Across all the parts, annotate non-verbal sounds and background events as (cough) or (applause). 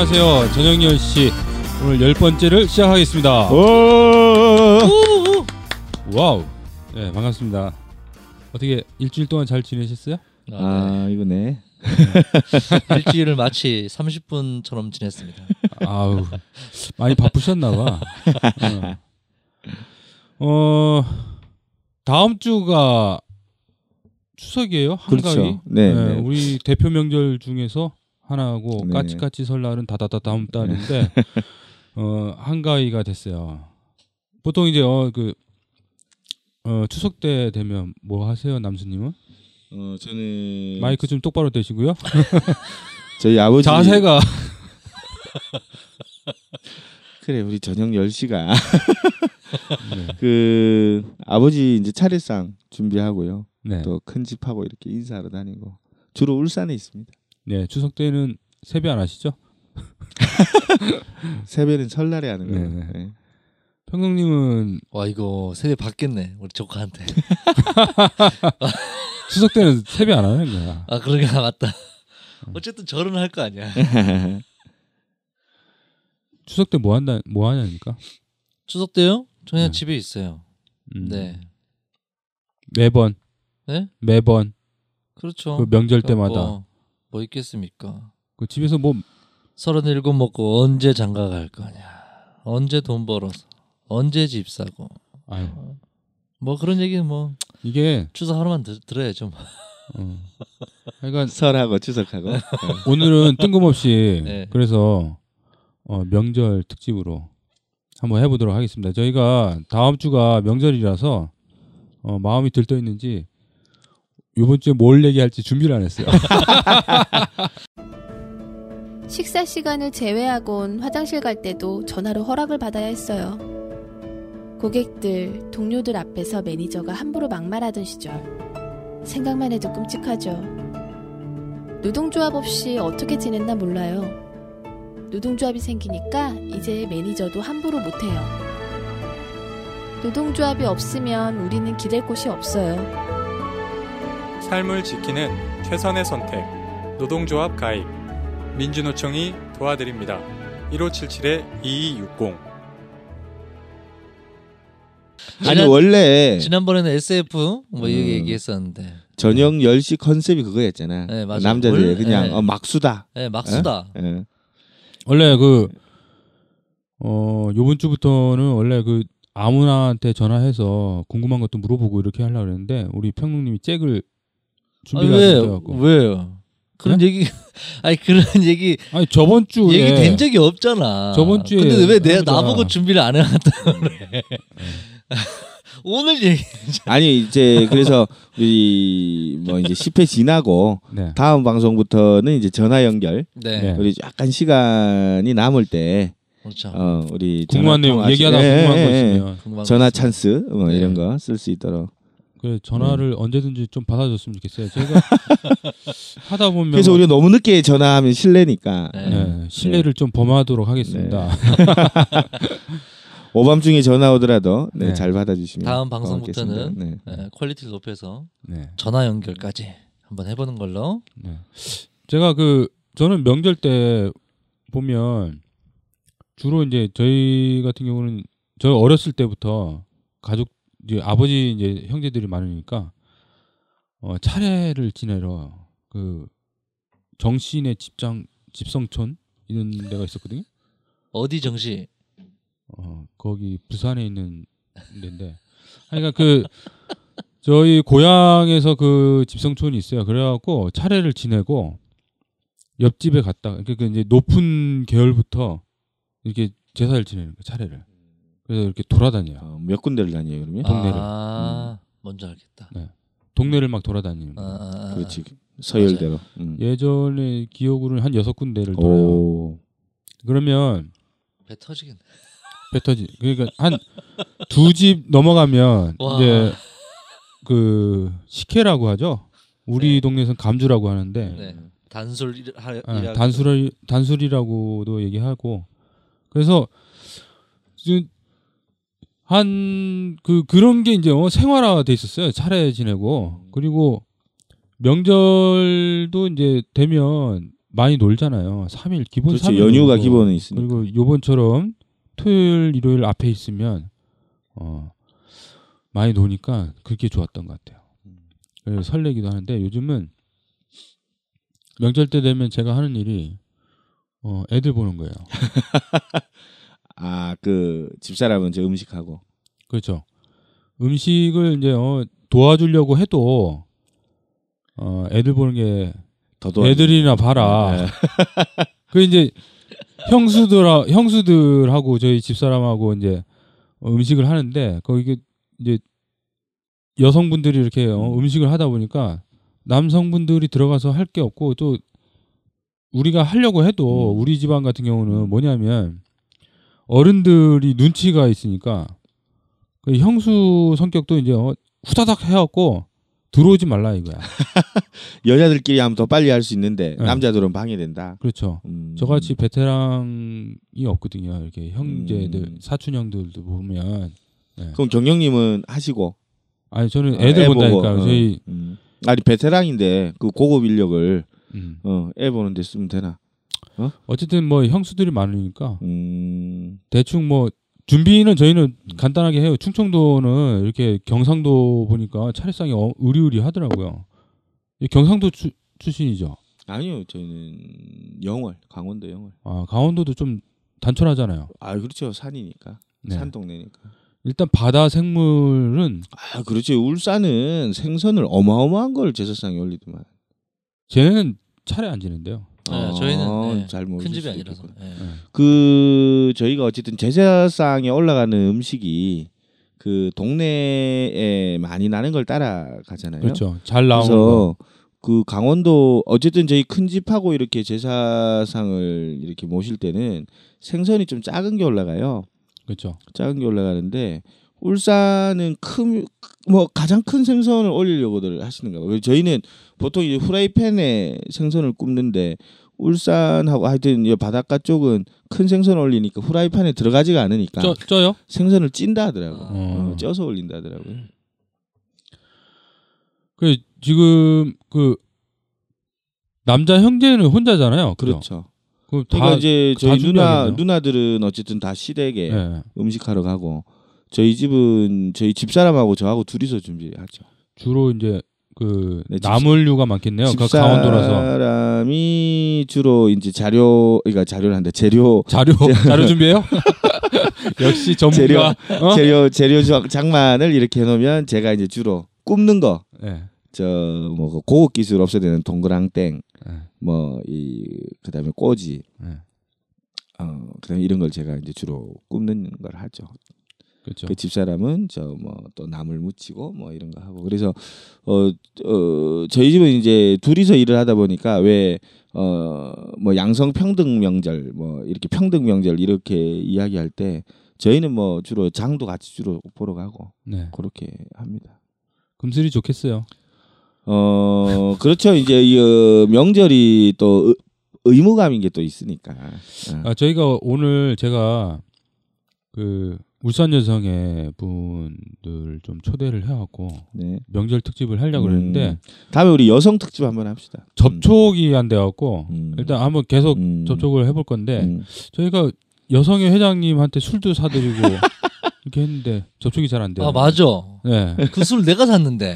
안녕하세요. 저녁 10시 오늘 열 번째를 시작하겠습니다. 오! wow. 네, 반갑습니다. 어떻게 일주일 동안 잘 지내셨어요? 아, 아 이거네. 네. (laughs) 일주일을 마치 30분처럼 지냈습니다. 아우 많이 바쁘셨나 봐. 어. 어, 다음 주가 추석이에요. 한가위. 그렇죠. 네, 네. 우리 대표 명절 중에서 하나고 네. 까치까치 설날은 다다다 다음 달인데 (laughs) 어 한가위가 됐어요. 보통 이제 어 그 어, 추석 때 되면 뭐 하세요, 남수님은? 어 저는 마이크 좀 똑바로 대시고요. (laughs) 저희 아버지 자세가 (laughs) 그래 우리 저녁 10시가 네. 그 아버지 이제 차례상 준비하고요. 네. 또 큰 집하고 이렇게 인사하러 다니고 주로 울산에 있습니다. 네, 추석 때는 세배 안 하시죠? (laughs) 세배는 설날에 하는 네, 거예요. 네. 네. 평경님은 와 이거 세대 받겠네 우리 조카한테. (laughs) 추석 때는 세배 안 하는 거야. 아 그러니까 맞다. 음. 어쨌든 절은 할 거 아니야. (laughs) 추석 때 뭐 한다, 뭐 하냐니까? 추석 때요? 저 그냥 네. 집에 있어요. 음, 네. 매번, 네? 매번 그렇죠. 그 명절 그러니까 때마다 뭐, 뭐 있겠습니까? 그 집에서 뭐 서른일곱 먹고 언제 장가 갈 거냐? 언제 돈 벌어서? 언제 집 사고? 아유 뭐 그런 얘기는 뭐 이게 추석 하루만 들, 들어야죠. 뭐. 어. 그러니까 (laughs) 설하고 추석하고 네. (laughs) 오늘은 뜬금없이 네. 그래서 어, 명절 특집으로 한번 해보도록 하겠습니다. 저희가 다음 주가 명절이라서 어, 마음이 들떠 있는지 이번 주에 뭘 얘기할지 준비를 안 했어요. (laughs) 식사 시간을 제외하곤 화장실 갈 때도 전화로 허락을 받아야 했어요. 고객들, 동료들 앞에서 매니저가 함부로 막말하던 시절. 생각만 해도 끔찍하죠. 노동조합 없이 어떻게 지냈나 몰라요. 노동조합이 생기니까 이제 매니저도 함부로 못해요. 노동조합이 없으면 우리는 기댈 곳이 없어요. 삶을 지키는 최선의 선택. 노동조합 가입. 민주노총이 도와드립니다. 1577-2260. 아니 지난- 원래 지난번에는 SF 뭐 음. 얘기 얘기했었는데. 저녁 10시 컨셉이 그거였잖아. 네, 맞아요. 남자들 원래- 그냥 네. 어, 막수다. 네, 막수다. 예. 원래 그 어, 요번 주부터는 원래 그 아무나한테 전화해서 궁금한 것도 물어보고 이렇게 하려고 그랬는데 우리 평론님이 잭을 아, 준비를 왜 하셔갖고 왜요? 그런 얘기 (laughs) 아니 그런 얘기 아니 저번 주에 얘기 된 적이 없잖아. 저번 주에 근데 왜 내가 해보자. 나보고 준비를 안 해놨다 그래? (laughs) 오늘 얘기 아니 이제 그래서 우리 뭐 이제 10회 지나고 네. 다음 방송부터는 이제 전화 연결 네, 네. 우리 약간 시간이 남을 때 그렇죠. 어, 우리 궁금한 내용 얘기하다 예, 궁금한 예, 거 예. 있으면 궁금한 거 전화. 찬스 뭐 네. 이런 거 쓸 수 있도록. 그 전화를 음. 언제든지 좀 받아줬으면 좋겠어요. 제가 (laughs) 하다 보면 그래서 우리 가 너무 늦게 전화하면 실례니까 네. 네, 실례를 좀 범하도록 하겠습니다. (laughs) 오밤중에 전화 오더라도 네, 네. 잘 받아주시면 다음. 방송부터는 네. 네, quality를 높여서 네. 전화 연결까지 한번 해보는 걸로. 네. 제가 그 저는 명절 때 보면 주로 이제 저희 같은 경우는 저 어렸을 때부터 가족 이제 아버지 이제 형제들이 많으니까 어 차례를 지내러 그 정신의 집장 집성촌 이런 데가 있었거든요. 어디 정시? 어 거기 부산에 있는 데인데 그러니까 그 저희 고향에서 그 집성촌이 있어요. 그래갖고 차례를 지내고 옆집에 갔다 그러니까 그 이제 높은 계열부터 이렇게 제사를 지내는 거 차례를 그래서 이렇게 돌아다녀요. 어, 몇 군데를 다녀요 그러면? 동네를. 아, 뭔지 알겠다. 동네를 막 돌아다니는 아, 거. 아, 아. 그렇지 서열대로. 음. 예전에 기억으로는 한 여섯 군데를 돌아요. 오. 그러면 배 터지겠네. 배 터지. 그러니까 한 두 집 넘어가면 와. 이제 그 식혜라고 하죠. 우리 네. 동네에서는 감주라고 하는데 네. 단술 일- 하- 아, 일하고 단술 단술이라고도 얘기하고 그래서 한 그 그런 게 이제 어, 생활화돼 있었어요. 차례 지내고 그리고 명절도 이제 되면 많이 놀잖아요. 3일 기본 그렇죠. 3일 연휴가 놀고. 기본은 있으니까. 그리고 요번처럼 토요일 일요일 앞에 있으면 어 많이 노니까 그게 좋았던 것 같아요. 그래서 설레기도 하는데 요즘은 명절 때 되면 제가 하는 일이 어 애들 보는 거예요. (laughs) 아, 그 집사람은 저 음식하고. 그렇죠. 음식을 이제 어 도와주려고 해도 어 애들 보는 게 더 도와. 애들이나 봐라. 네. (laughs) 그 이제 형수들 형수들하고 저희 집사람하고 이제 어, 음식을 하는데 거기 이제 여성분들이 이렇게 어, 음식을 하다 보니까 남성분들이 들어가서 할 게 없고 또 우리가 하려고 해도 음. 우리 집안 같은 경우는 뭐냐면 어른들이 눈치가 있으니까 그 형수 성격도 이제 어, 후다닥 해갖고 들어오지 말라 이거야. (laughs) 여자들끼리 하면 더 빨리 할 수 있는데 네. 남자들은 방해된다. 그렇죠. 음. 저같이 베테랑이 없거든요. 이렇게 형제들, 음. 사촌 형들도 보면. 네. 그럼 경영님은 하시고 아니 저는 어, 애들 애 보고, 본다니까 어. 저희 음. 아니 베테랑인데 그 고급 인력을 음. 어, 애 보는데 쓰면 되나? 어쨌든 뭐 형수들이 많으니까 음. 대충 뭐 준비는 저희는 간단하게 해요. 충청도는 이렇게 경상도 보니까 차례상이 어, 의리의리 하더라고요. 이 경상도 출- 출신이죠. 아니요, 저희는 영월, 강원도 영월. 아 강원도도 좀 단촐하잖아요. 아, 그렇죠. 산이니까. 네. 산 동네니까. 일단 바다 생물은 아, 그렇죠. 울산은 생선을 어마어마한 걸 제사상에 올리더만. 쟤네는 차례 안 지는데요. 네, 어, 저희는 네, 잘 모르실 큰 집이 아니라서. 네. 네. 그 저희가 어쨌든 제사상에 올라가는 음식이 그 동네에 많이 나는 걸 따라가잖아요. 그렇죠. 잘 나오는 거. 그래서 그 강원도 어쨌든 저희 큰 집하고 이렇게 제사상을 이렇게 모실 때는 생선이 좀 작은 게 올라가요. 그렇죠. 작은 게 올라가는데 울산은 큰 뭐 가장 큰 생선을 올리려고들 하시는가 봐요. 저희는 보통 이제 후라이팬에 생선을 굽는데 울산하고 하여튼 이 바닷가 쪽은 큰 생선 올리니까 후라이팬에 들어가지가 않으니까 쪄 쪄요? 생선을 찐다 하더라고. 아. 요 어. 쪄서 올린다 하더라고요. 그 지금 그 남자 형제는 혼자잖아요. 그죠? 그렇죠. 그럼 그러니까 다 이제 다 저희 누나 준비하겠네요. 누나들은 어쨌든 다 시댁에 예. 음식하러 가고 저희 집은 저희 집사람하고 저하고 둘이서 준비하죠. 주로 이제 그 네, 집- 나물류가 많겠네요. 그 강원도라서 집사람이 주로 이제 자료 그러니까 자료란데 재료 자료 (laughs) 자료 준비해요? (laughs) 역시 전문가. 어? 재료 재료 장- 장만을 이렇게 해 놓으면 제가 이제 주로 굽는 거 예. 저뭐 고급 기술 없어야 되는 동그랑땡 예. 뭐이 그다음에 꼬지 예. 어 그다음에 이런 걸 제가 이제 주로 굽는 걸 하죠. 그렇죠. 그 집사람은 저 뭐 또 나물 무치고 뭐 이런 거 하고 그래서 어, 어 저희 집은 이제 둘이서 일을 하다 보니까 왜 어 뭐 양성 평등 명절 뭐 이렇게 평등 명절 이렇게 이야기할 때 저희는 뭐 주로 장도 같이 주로 보러 가고 네. 그렇게 합니다. 금슬이 좋겠어요. 어 그렇죠 이제 이 어, 명절이 또 의- 의무감인 게 또 있으니까 어. 아, 저희가 오늘 제가 그 울산 여성의 분들 좀 초대를 해갖고 네. 명절 특집을 하려고 음. 그랬는데 다음에 우리 여성 특집 한번 합시다. 접촉이 안 돼갖고 음. 일단 한번 계속 음. 접촉을 해볼 건데 음. 저희가 여성의 회장님한테 술도 사드리고 (laughs) 이렇게 했는데 접촉이 잘 안 돼요. 아 맞아. 네. 그 술 내가 샀는데.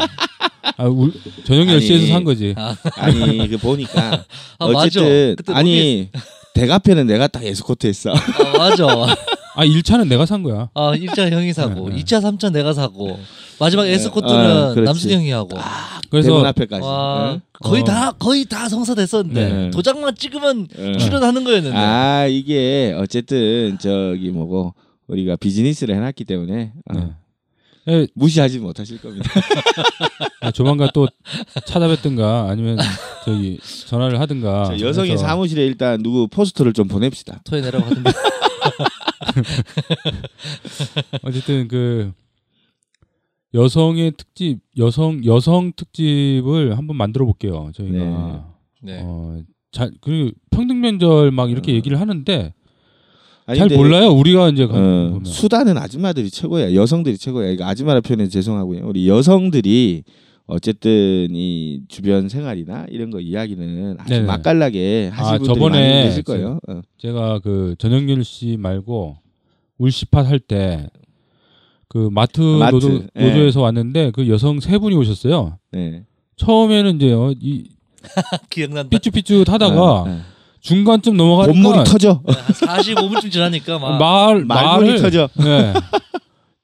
아, 울, 저녁 아니. 10시에서 산 거지. 아니 그 보니까 아 맞아. 어쨌든 그때 아니 대가편은 내가 딱 에스코트 했어. 아 맞아. (laughs) 아, 1차는 내가 산 거야. 아 1차 형이 (laughs) 사고 네, 네. 2차 3차 내가 사고 마지막 네. 에스코트는 아. 남순 형이 하고 대문 그래서 앞에까지. 와 네? 거의 어. 다 거의 다 성사됐었는데 네. 도장만 찍으면 네. 출연하는 거였는데 아 이게 어쨌든 저기 뭐고 우리가 비즈니스를 해놨기 때문에 어, 네. 예, 무시하지 못하실 겁니다. (laughs) 아, 조만간 또 찾아뵙든가 아니면 저기 전화를 하든가. 자, 여성의 사무실에 일단 누구 포스터를 좀 보냅시다. 토해내라고 하던데 (laughs) (laughs) 어쨌든 그 여성의 특집, 여성 여성 특집을 한번 만들어 볼게요. 저희가 네. 어, 잘 그리고 평등 면절 막 이렇게 어. 얘기를 하는데 아니, 잘 근데, 몰라요. 우리가 이제 가- 어. 수다는 아줌마들이 최고야. 여성들이 최고야. 이거 아줌마라 표현해 죄송하고요. 우리 여성들이 어쨌든 이 주변 생활이나 이런 거 이야기는 아주 네네. 맛깔나게 하실 아, 분들이 저번에 많이 계실 거예요. 어. 제가 그 전영길 씨 말고 울시팟 할 때 그 마트, 마트, 노조, 예. 노조에서 왔는데 그 여성 세 분이 오셨어요. 네. 처음에는 이제 어, 이 (laughs) 기억난다. 삐쭈삐쭈 하다가 네, 네. 중간쯤 넘어가니까 본물이 터져. 한 45분쯤 지나니까 막 말 말을 터져. 네.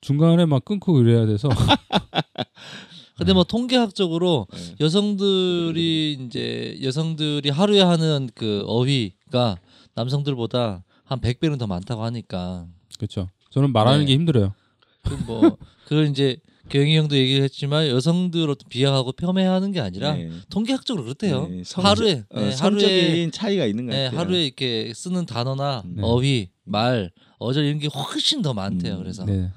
중간에 막 끊고 이래야 돼서 (laughs) 근데 뭐 통계학적으로 네. 여성들이 이제 여성들이 하루에 하는 그 어휘가 남성들보다 한 100배는 더 많다고 하니까 그렇죠. 저는 말하는 네. 게 힘들어요. 그뭐 그걸 이제 경희 형도 얘기를 했지만 여성들 어떤 비하하고 폄훼하는 게 아니라 네. 통계학적으로 그렇대요. 네, 성- 하루에 어, 네, 하루에 차이가 있는 것 네, 같아요. 하루에 이렇게 쓰는 단어나 네. 어휘, 말, 어절 이런 게 훨씬 더 많대요. 음, 그래서 네.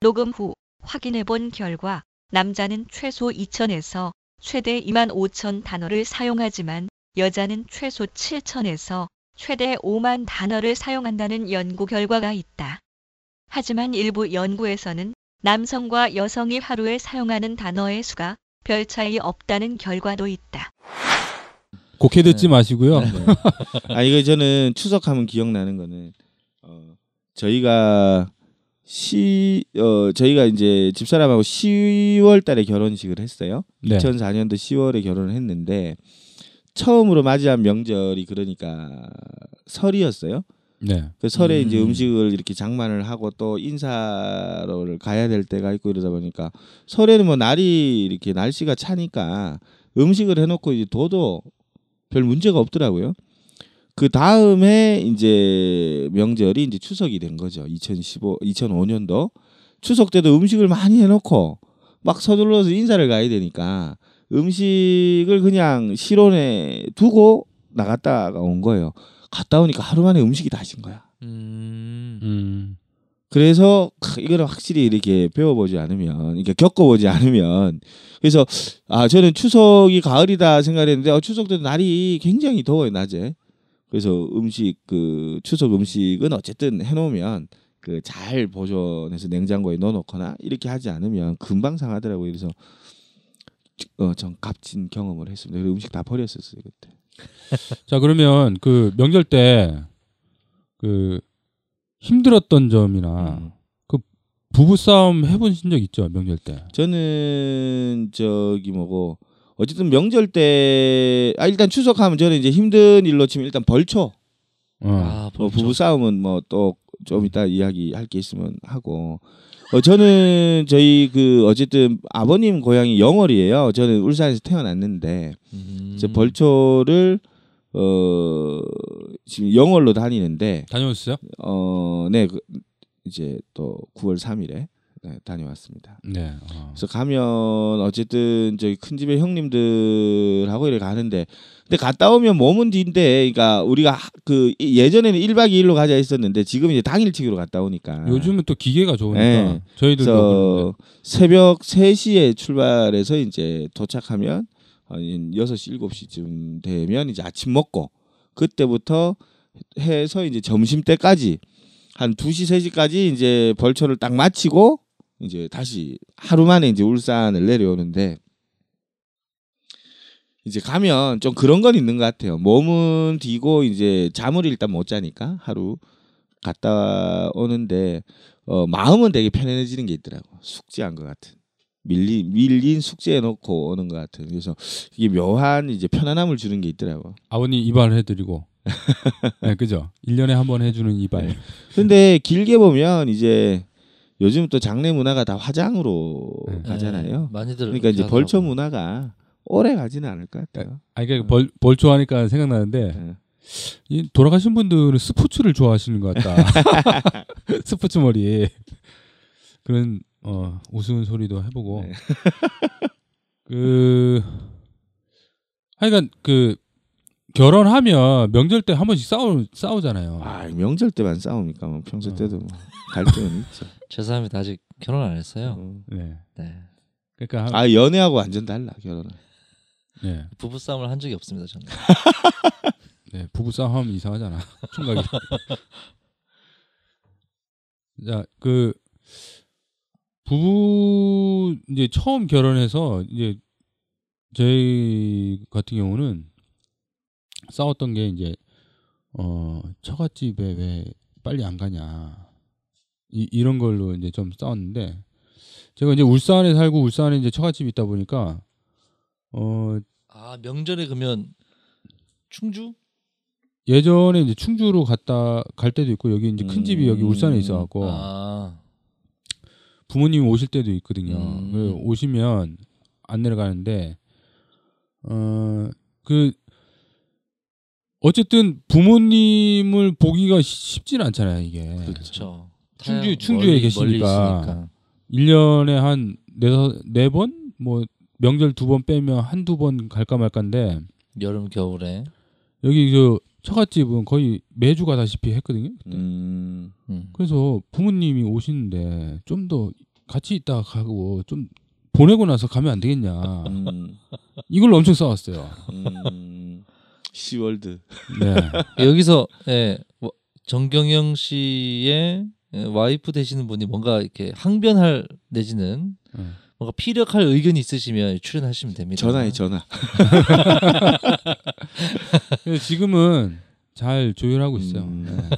녹음 후 확인해 본 결과 남자는 최소 2천에서 최대 2만 5천 단어를 사용하지만 여자는 최소 7천에서 최대 5만 단어를 사용한다는 연구 결과가 있다. 하지만 일부 연구에서는 남성과 여성이 하루에 사용하는 단어의 수가 별 차이 없다는 결과도 있다. 곡해 듣지 네. 마시고요. (laughs) 아 이거 저는 추석하면 기억나는 거는 어, 저희가 시 어, 저희가 이제 집사람하고 10월달에 결혼식을 했어요. 네. 2004년도 10월에 결혼을 했는데 처음으로 맞이한 명절이 그러니까 설이었어요. 네. 그 설에 이제 음. 음식을 이렇게 장만을 하고 또 인사를 가야 될 때가 있고 이러다 보니까 설에는 뭐 날이 이렇게 날씨가 차니까 음식을 해놓고 이제 둬도 별 문제가 없더라고요. 그 다음에 이제 명절이 이제 추석이 된 거죠. 2015, 2005년도 추석 때도 음식을 많이 해놓고 막 서둘러서 인사를 가야 되니까 음식을 그냥 실온에 두고 나갔다가 온 거예요. 갔다 오니까 하루 만에 음식이 다신 거야. 음, 음. 그래서 크, 이거는 확실히 이렇게 배워보지 않으면, 이렇게 겪어보지 않으면, 그래서 아 저는 추석이 가을이다 생각했는데 어, 추석 때도 날이 굉장히 더워요 낮에. 그래서 음식 그 추석 음식은 어쨌든 해놓으면 그 잘 보존해서 냉장고에 넣어놓거나 이렇게 하지 않으면 금방 상하더라고요. 그래서 어 전 값진 경험을 했습니다. 음식 다 버렸었어요 그때. 자 그러면 그 명절 때 그 힘들었던 점이나 음. 부부 싸움 해보신 적 있죠 명절 때? 저는 저기 뭐고 어쨌든 명절 때 아 일단 추석하면 저는 이제 힘든 일로 치면 일단 벌초 어. 아, 뭐 벌써. 부부 싸움은 뭐 또 좀 이따 이야기할 게 있으면 하고 어 저는 저희 그 어쨌든 아버님 고향이 영월이에요. 저는 울산에서 태어났는데 음. 저 벌초를 어 지금 영월로 다니는데 다녀오셨어요? 어네 그 이제 또 9월 3일에 네, 다녀왔습니다. 네. 어. 그래서 가면 어쨌든 저희 큰 집에 형님들하고 이렇게 가는데 근데 갔다 오면 몸은 뒤인데 그러니까 우리가 하- 그 예전에는 1박 2일로 가자 했었는데 지금 이제 당일치기로 갔다 오니까 요즘은 또 기계가 좋으니까 네. 저희들도 새벽 3시에 출발해서 이제 도착하면 한 6시 7시쯤 되면 이제 아침 먹고 그때부터 해서 이제 점심 때까지 한 2시 3시까지 이제 벌초를 딱 마치고 이제 다시 하루 만에 이제 울산을 내려오는데 이제 가면 좀 그런 건 있는 것 같아요. 몸은 뒤고 이제 잠을 일단 못 자니까 하루 갔다 오는데 어, 마음은 되게 편안해지는 게 있더라고. 숙제한 것 같은. 밀린 밀린 숙제해 놓고 오는 것 같은. 그래서 이게 묘한 이제 편안함을 주는 게 있더라고. 아버님 이발 해 드리고. (laughs) 네, 그죠? 1년에 한 번 해주는 이발. 네. 근데 길게 보면 이제 요즘 또 장례 문화가 다 화장으로 네. 가잖아요. 네, 많이들 그러니까 이제 벌초 하더라고요. 문화가 오래 가지는 않을 것 같아요. 아니 그러니까 벌 벌초 하니까 생각나는데 네. 이 돌아가신 분들은 스포츠를 좋아하시는 것 같다. (laughs) 스포츠 머리 그런 어 우스운 소리도 해보고 네. (laughs) 그 하여간 그 결혼하면 명절 때 한 번씩 싸우 싸우잖아요. 아 명절 때만 싸우니까 뭐 평소 어. 때도 뭐 갈등은 있죠. 죄송합니다. 아직 결혼 안 했어요. 어. 네. 네. 그러니까 한, 아 연애하고 완전 달라 결혼은. 네. 부부 싸움을 한 적이 없습니다. 저는. (laughs) 네, 부부 싸움 하면 이상하잖아. (laughs) 총각이. (laughs) 자, 그 부부 이제 처음 결혼해서 이제 저희 같은 경우는 싸웠던 게 이제 어 처갓집에 왜 빨리 안 가냐 이, 이런 걸로 이제 좀 싸웠는데 제가 이제 울산에 살고 울산에 이제 처갓집이 있다 보니까 어 아 명절에 그러면 충주? 예전에 이제 충주로 갔다 갈 때도 있고 여기 이제 큰 집이 여기 음. 울산에 있어 갖고 아 부모님 오실 때도 있거든요. 음. 그 오시면 안 내려가는데 어 그 어쨌든 부모님을 보기가 쉽지는 않잖아요 이게. 그렇죠. 충주- 충주에 멀리- 계시니까. 멀리 있으니까. 1년에 한 네서 네번 뭐 명절 두 번 빼면 한두 번 갈까 말까인데 여름 겨울에. 여기 저 처갓집은 거의 매주 가다시피 했거든요. 음. 음. 그래서 부모님이 오시는데 좀 더 같이 있다가 가고 좀 보내고 나서 가면 안 되겠냐. 음. 이걸로 엄청 싸웠어요. 음. 시월드. 네. (laughs) 여기서 예, 뭐, 정경영 씨의 예, 와이프 되시는 분이 뭔가 이렇게 항변할 내지는 네. 뭔가 피력할 의견이 있으시면 출연하시면 됩니다. 전화해 전화. (laughs) 지금은 잘 조율하고 있어요. 음. 네.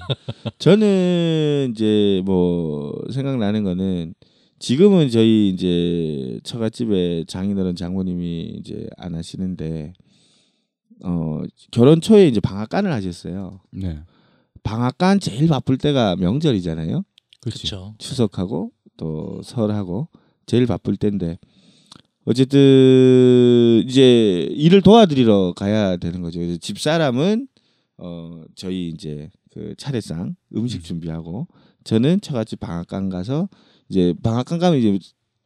저는 이제 뭐 생각나는 거는 지금은 저희 이제 처갓집에 장인어른 장모님이 이제 안 하시는데 어 결혼 초에 이제 방앗간을 하셨어요. 네. 방앗간 제일 바쁠 때가 명절이잖아요. 그렇지. 그렇죠. 추석하고 또 설하고 제일 바쁠 때인데 어쨌든 이제 일을 도와드리러 가야 되는 거죠. 그래서 집 사람은 어 저희 이제 그 차례상 음식 준비하고 저는 처갓집 방앗간 가서 이제 방앗간 가면 이제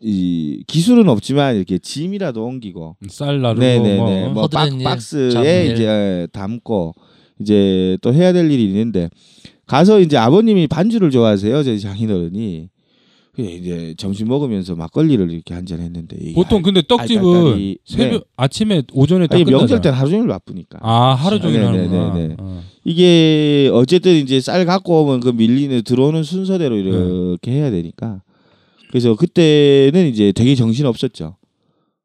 이 기술은 없지만 이렇게 짐이라도 옮기고 쌀 나르고 네네네 뭐, 뭐 박, 박스에 잡일. 이제 담고 이제 또 해야 될 일이 있는데 가서 이제 아버님이 반주를 좋아하세요 저희 장인어른이 이제 점심 먹으면서 막걸리를 이렇게 한 잔 했는데 보통 근데 떡집은 새벽 네. 아침에 오전에 다 아니. 명절 때는 하루 종일 바쁘니까 아 하루 종일 네, 하는구나. 네, 네, 네. 어. 이게 어쨌든 이제 쌀 갖고 오면 그 밀리는 들어오는 순서대로 이렇게 해야 되니까 그래서 그때는 이제 되게 정신 없었죠.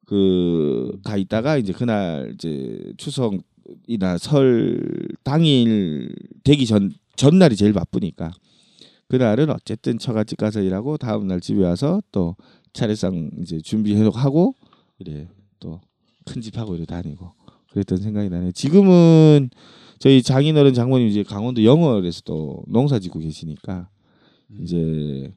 그 가 있다가 이제 그날 이제 추석 이나 설 당일 되기 전 전날이 제일 바쁘니까 그날은 어쨌든 처갓집 가서 일하고 다음 날 집에 와서 또 차례상 이제 준비하고 이래 또 큰 집 하고 이래 다니고 그랬던 생각이 나네요. 지금은 저희 장인어른 장모님 이제 강원도 영월에서 또 농사 짓고 계시니까 이제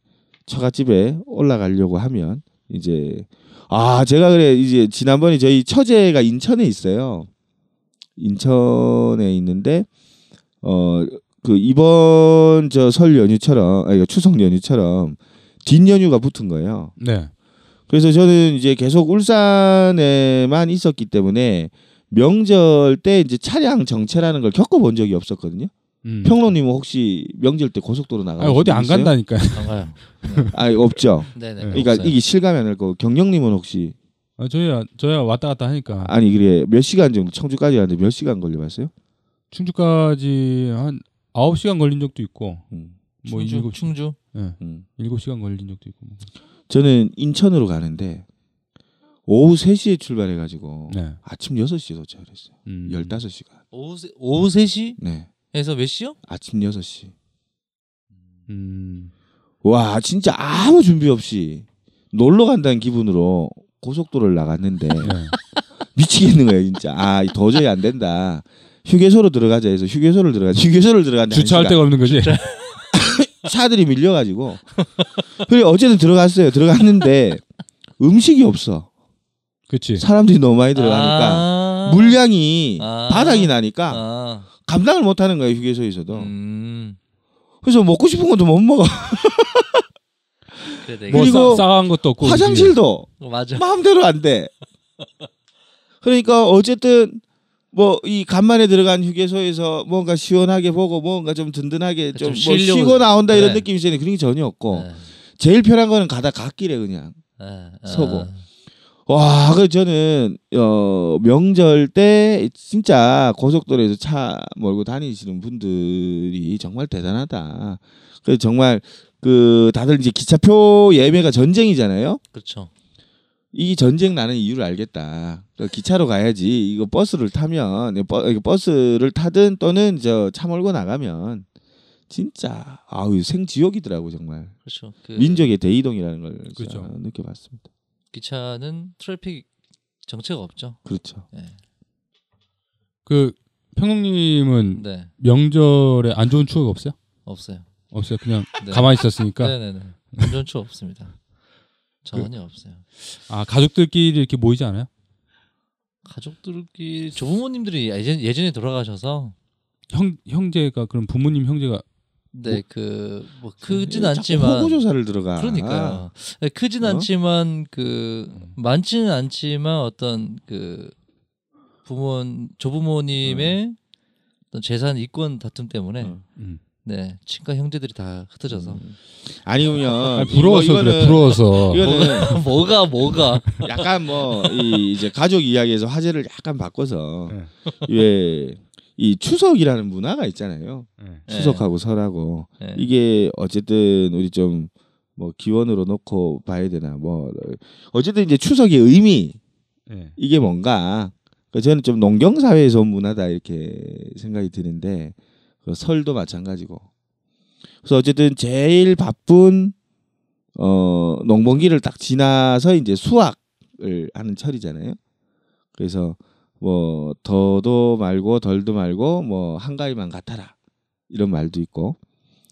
처갓집에 올라가려고 하면 이제 아 제가 그래 이제 지난번에 저희 처제가 인천에 있어요. 인천에 있는데 어 그 이번 저 설 연휴처럼 아니 추석 연휴처럼 뒷 연휴가 붙은 거예요. 네. 그래서 저는 이제 계속 울산에만 있었기 때문에 명절 때 이제 차량 정체라는 걸 겪어본 적이 없었거든요. 음. 평론님은 혹시 명절 때 고속도로 나가? 아니, 어디 안 간다니까요. 안 가요. 아 없죠. 네네. 그러니까 없어요. 이게 실감이 안 날 거고 경영님은 혹시 아, 저야 저야 왔다 갔다 하니까 아니 그래 몇 시간 정도 청주까지 가는데 몇 시간 걸려봤어요? 충주까지 한 9시간 걸린 적도 있고 음, 뭐 충주, 일곱 충주. 예. 음. 7시간 걸린 적도 있고 뭐. 저는 인천으로 가는데 오후 3시에 출발해 가지고 네. 아침 6시에 도착을 했어요. 음. 15시간. 오후 세, 오후 3시에서 네. 몇 시요? 아침 6시. 음. 와 진짜 아무 준비 없이 놀러 간다는 기분으로 고속도로를 나갔는데 (laughs) 네. 미치겠는 거예요 진짜 아 도저히 안 된다 휴게소로 들어가자 해서 휴게소를 들어가 휴게소를 들어갔는데 한 주차할. 데가 없는 거지. (laughs) 차들이 밀려가지고 그래 어쨌든 들어갔어요 들어갔는데 음식이 없어 그렇지. 사람들이 너무 많이 들어가니까 아. 물량이 아. 바닥이 나니까 아. 감당을 못하는 거예요 휴게소에서도 음. 그래서 먹고 싶은 것도 못 먹어 (laughs) 뭐 그리고 싸, 싸한 것도 없고 화장실도 어, 맞아. 마음대로 안 돼. 그러니까 어쨌든 뭐 이 간만에 들어간 휴게소에서 뭔가 시원하게 보고 뭔가 좀 든든하게 좀 좀 뭐 쉬고 나온다 이런 네. 느낌이 있었는데 그런 게 전혀 없고 네. 제일 편한 거는 가다 갓길에 그냥 네. 서고. 아. 와, 그 저는 어 명절 때 진짜 고속도로에서 차 몰고 다니시는 분들이 정말 대단하다. 그 정말 그 다들 이제 기차표 예매가 전쟁이잖아요. 그렇죠. 이 전쟁 나는 이유를 알겠다. 그 기차로 가야지. 이거 버스를 타면 버, 버스를 타든 또는 저 차 몰고 나가면 진짜 아우 생지옥이더라고 정말. 그렇죠. 그 민족의 대이동이라는 걸 그렇죠. 느껴봤습니다. 기차는 트래픽 정체가 없죠. 그렇죠. 네. 그 평론님은 네. 명절에 안 좋은 추억 없어요? 없어요. 없어요. 그냥 네. 가만히 있었으니까. 네네네. 안전 추 없습니다. 전혀 없어요. 아 가족들끼리 이렇게 모이지 않아요? 가족들끼리 조부모님들이 예전, 예전에 돌아가셔서 형 형제가 그럼 부모님 형제가 네 그 뭐 크진 자꾸 않지만 호구 조사를 들어가. 그러니까요. 네, 크진 어? 않지만 그 많지는 않지만 어떤 그 부모 조부모님의 어떤 재산 이권 다툼 때문에 어. 음. 네 친가 형제들이 다 흩어져서 아니면 아니, 부러워서 이거, 그래 부러워서 이거는 뭐가 뭐가 약간 뭐 이 이제 가족 이야기에서 화제를 약간 바꿔서 네. 왜이 추석이라는 문화가 있잖아요. 네. 네. 추석하고 설하고 네. 이게 어쨌든 우리 좀뭐 기원으로 놓고 봐야 되나 뭐 어쨌든 이제 추석의 의미 네. 이게 뭔가 그 저는 좀 농경 사회에서 온 문화다 이렇게 생각이 드는데 그 설도 마찬가지고. 그래서 어쨌든 제일 바쁜 어 농번기를 딱 지나서 이제 수확을 하는 철이잖아요. 그래서 뭐 더도 말고 덜도 말고 뭐 한가위만 같아라. 이런 말도 있고.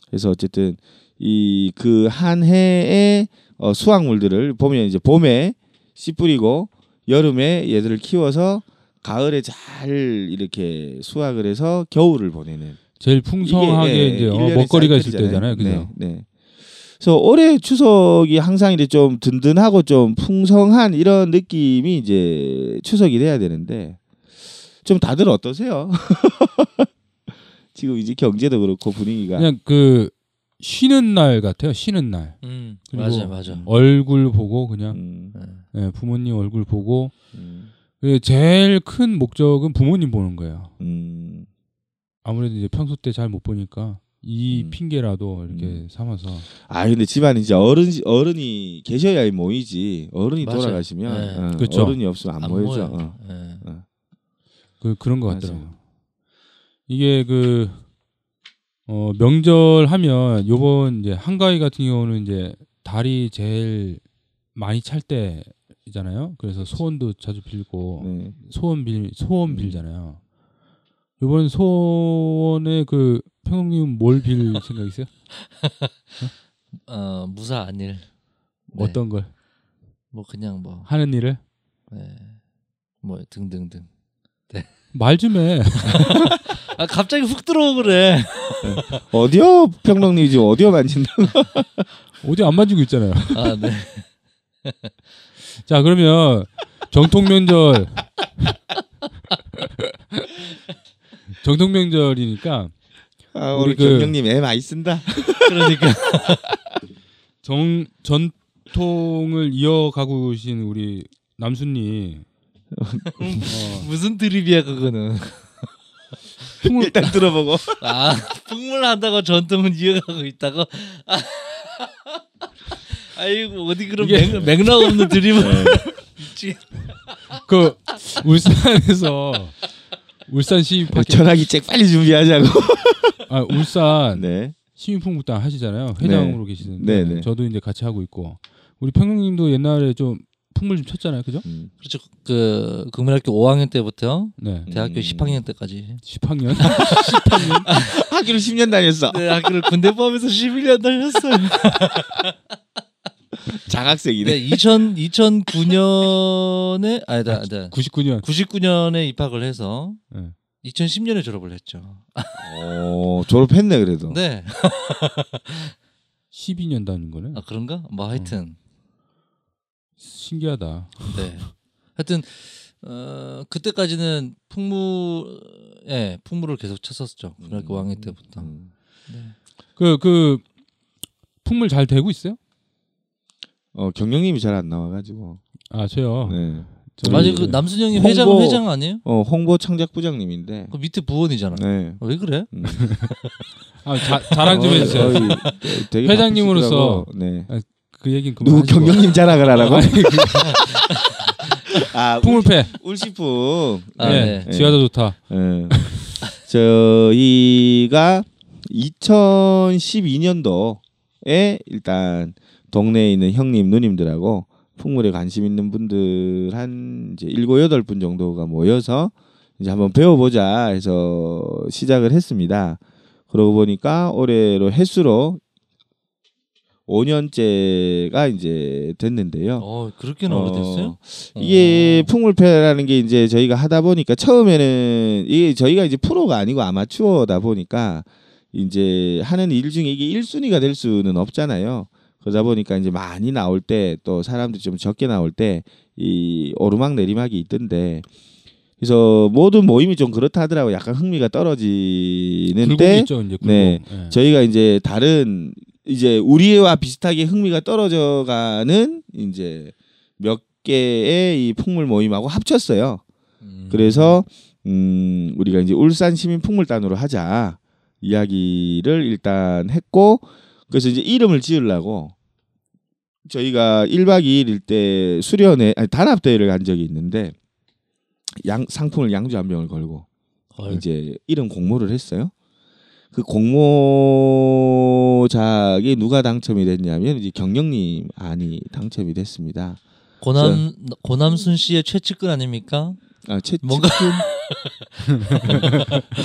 그래서 어쨌든 이 그 한 해의 어, 수확물들을 보면 이제 봄에 씨 뿌리고 여름에 얘들을 키워서 가을에 잘 이렇게 수확을 해서 겨울을 보내는 제일 풍성하게 이게, 예, 이제 어, 먹거리가 있을. 때잖아요. 그죠? 네, 네. 그래서 올해 추석이 항상 이제 좀 든든하고 좀 풍성한 이런 느낌이 이제 추석이 돼야 되는데 좀 다들 어떠세요? (laughs) 지금 이제 경제도 그렇고 분위기가 그냥 그 쉬는 날 같아요. 쉬는 날. 음 맞아 맞아. 얼굴 보고 그냥 음, 네. 예, 부모님 얼굴 보고 음, 그 제일 큰 목적은 부모님 보는 거예요. 음. 아무래도 이제 평소 때 잘 못 보니까 이 음. 핑계라도 이렇게 음. 삼아서 아 근데 집안에 이제 어른 어른이 계셔야 모이지 어른이 맞아요. 돌아가시면 네. 어, 그쵸. 어른이 없으면 안, 안. 모여요. 어. 네. 그 그런 것. 같더라고요. 이게 그 어, 명절 하면 요번 이제 한가위 같은 경우는 이제 달이 제일 많이 찰 때잖아요. 그래서 소원도 자주 빌고 네. 소원 빌 소원 음. 빌잖아요. 요번 소원에 그 평님 뭘 빌 (laughs) 생각 있어요? 어 무사 안일. 네. 어떤 걸 뭐 그냥 뭐 하는 일을 네. 뭐 등등등. 말좀 해. (laughs) 아 갑자기 훅 들어오 그래. 어디요 평론님 지금 어디요 만진다. (laughs) 어디 안 만지고 있잖아요. 아 네. 자 그러면 정통 명절 정통 명절이니까 아, 우리 우리 그- 경영님 애 많이 쓴다. (laughs) 그러니까 정 전통을 이어가고 계신 우리 남순님 어, 무슨 드립이야 그거는. 풍을 일단 들어보고. (laughs) 아 풍물 한다고 전통은 이어가고 있다고. 아, (laughs) 아이고 어디 그런 이게- 맥, 맥락 없는 드립을. 미치- 그 울산에서 울산 시민파크 전화기 책 빨리 준비하자고. 아 울산 네. 시민풍물단 하시잖아요 회장으로 계시는데 네, 네. 저도 이제 같이 하고 있고 우리 평영님도 옛날에 좀 풍물 좀 쳤잖아요 그죠? 음. 그렇죠. 그 국민학교 5학년 때부터 네 대학교 음. 10학년 때까지. 10학년 학교를 10년 다녔어. 네, 학교를 군대 포함해서 11년 다녔어요. (laughs) 장학생이네. 네, 2000 2009년에 아니다, 아니다. 99년 99년에 입학을 해서 네. 2010년에 졸업을 했죠. 오, 졸업했네 그래도. 네. (laughs) 12년 다닌 거네 아 그런가? 뭐 하여튼 신기하다 네. 하여튼 어 그때까지는 풍무 예, 풍무를 계속 쳤었죠. 고등학교 5학년 때부터. 음. 네. 그그 풍물 잘 되고 있어요? 어, 경영님이 잘 안 나와가지고. 아 저요 네. 저희 아니 그 남순영이 홍보- 회장 회장 아니에요? 어, 홍보 창작 부장님인데. 그 밑에 부원이잖아. 네. 왜 그래? 음. (laughs) 아, 자, 자랑 좀 어, 해주세요. 어, 되게 회장님으로서. 네. 그 얘기는 그만 누구. 경영님 자랑을 하라고? 아, 풍물패. 울시풍. (laughs) 아, 네. 네. 지하도 좋다. 예. 저희가 2012년도에 일단 동네에 있는 형님 누님들하고 풍물에 관심 있는 분들 한 이제 일곱 여덟 분 정도가 모여서 이제 한번 배워보자 해서 시작을 했습니다. 그러고 보니까 올해로 횟수로 5년째가 이제 됐는데요. 어 그렇게나 오래됐어요? 이게 어. 풍물패라는 게 이제 저희가 하다 보니까 처음에는 이게 저희가 이제 프로가 아니고 아마추어다 보니까 이제 하는 일 중에 이게 1순위가 될 수는 없잖아요. 그러다 보니까 이제 많이 나올 때 또 사람들이 좀 적게 나올 때 이 오르막 내리막이 있던데 그래서 모든 모임이 좀 그렇다 하더라고 요 약간 흥미가 떨어지는 굴곡 때 있죠 이제. 네. 예. 저희가 이제 다른 이제 우리와 비슷하게 흥미가 떨어져가는 이제 몇 개의 이 풍물 모임하고 합쳤어요. 음. 그래서 음 우리가 이제 울산 시민 풍물단으로 하자 이야기를 일단 했고 그래서 이제 이름을 지으려고 저희가 1박 2일일 때 수련회 아니 단합 대회를 간 적이 있는데 양 상품을 양주 한 병을 걸고 헐. 이제 이름 공모를 했어요. 그 공모작이 누가 당첨이 됐냐면 이제 경영님 안이 당첨이 됐습니다. 고남 고남순 씨의 최측근 아닙니까? 아, 최 뭔가-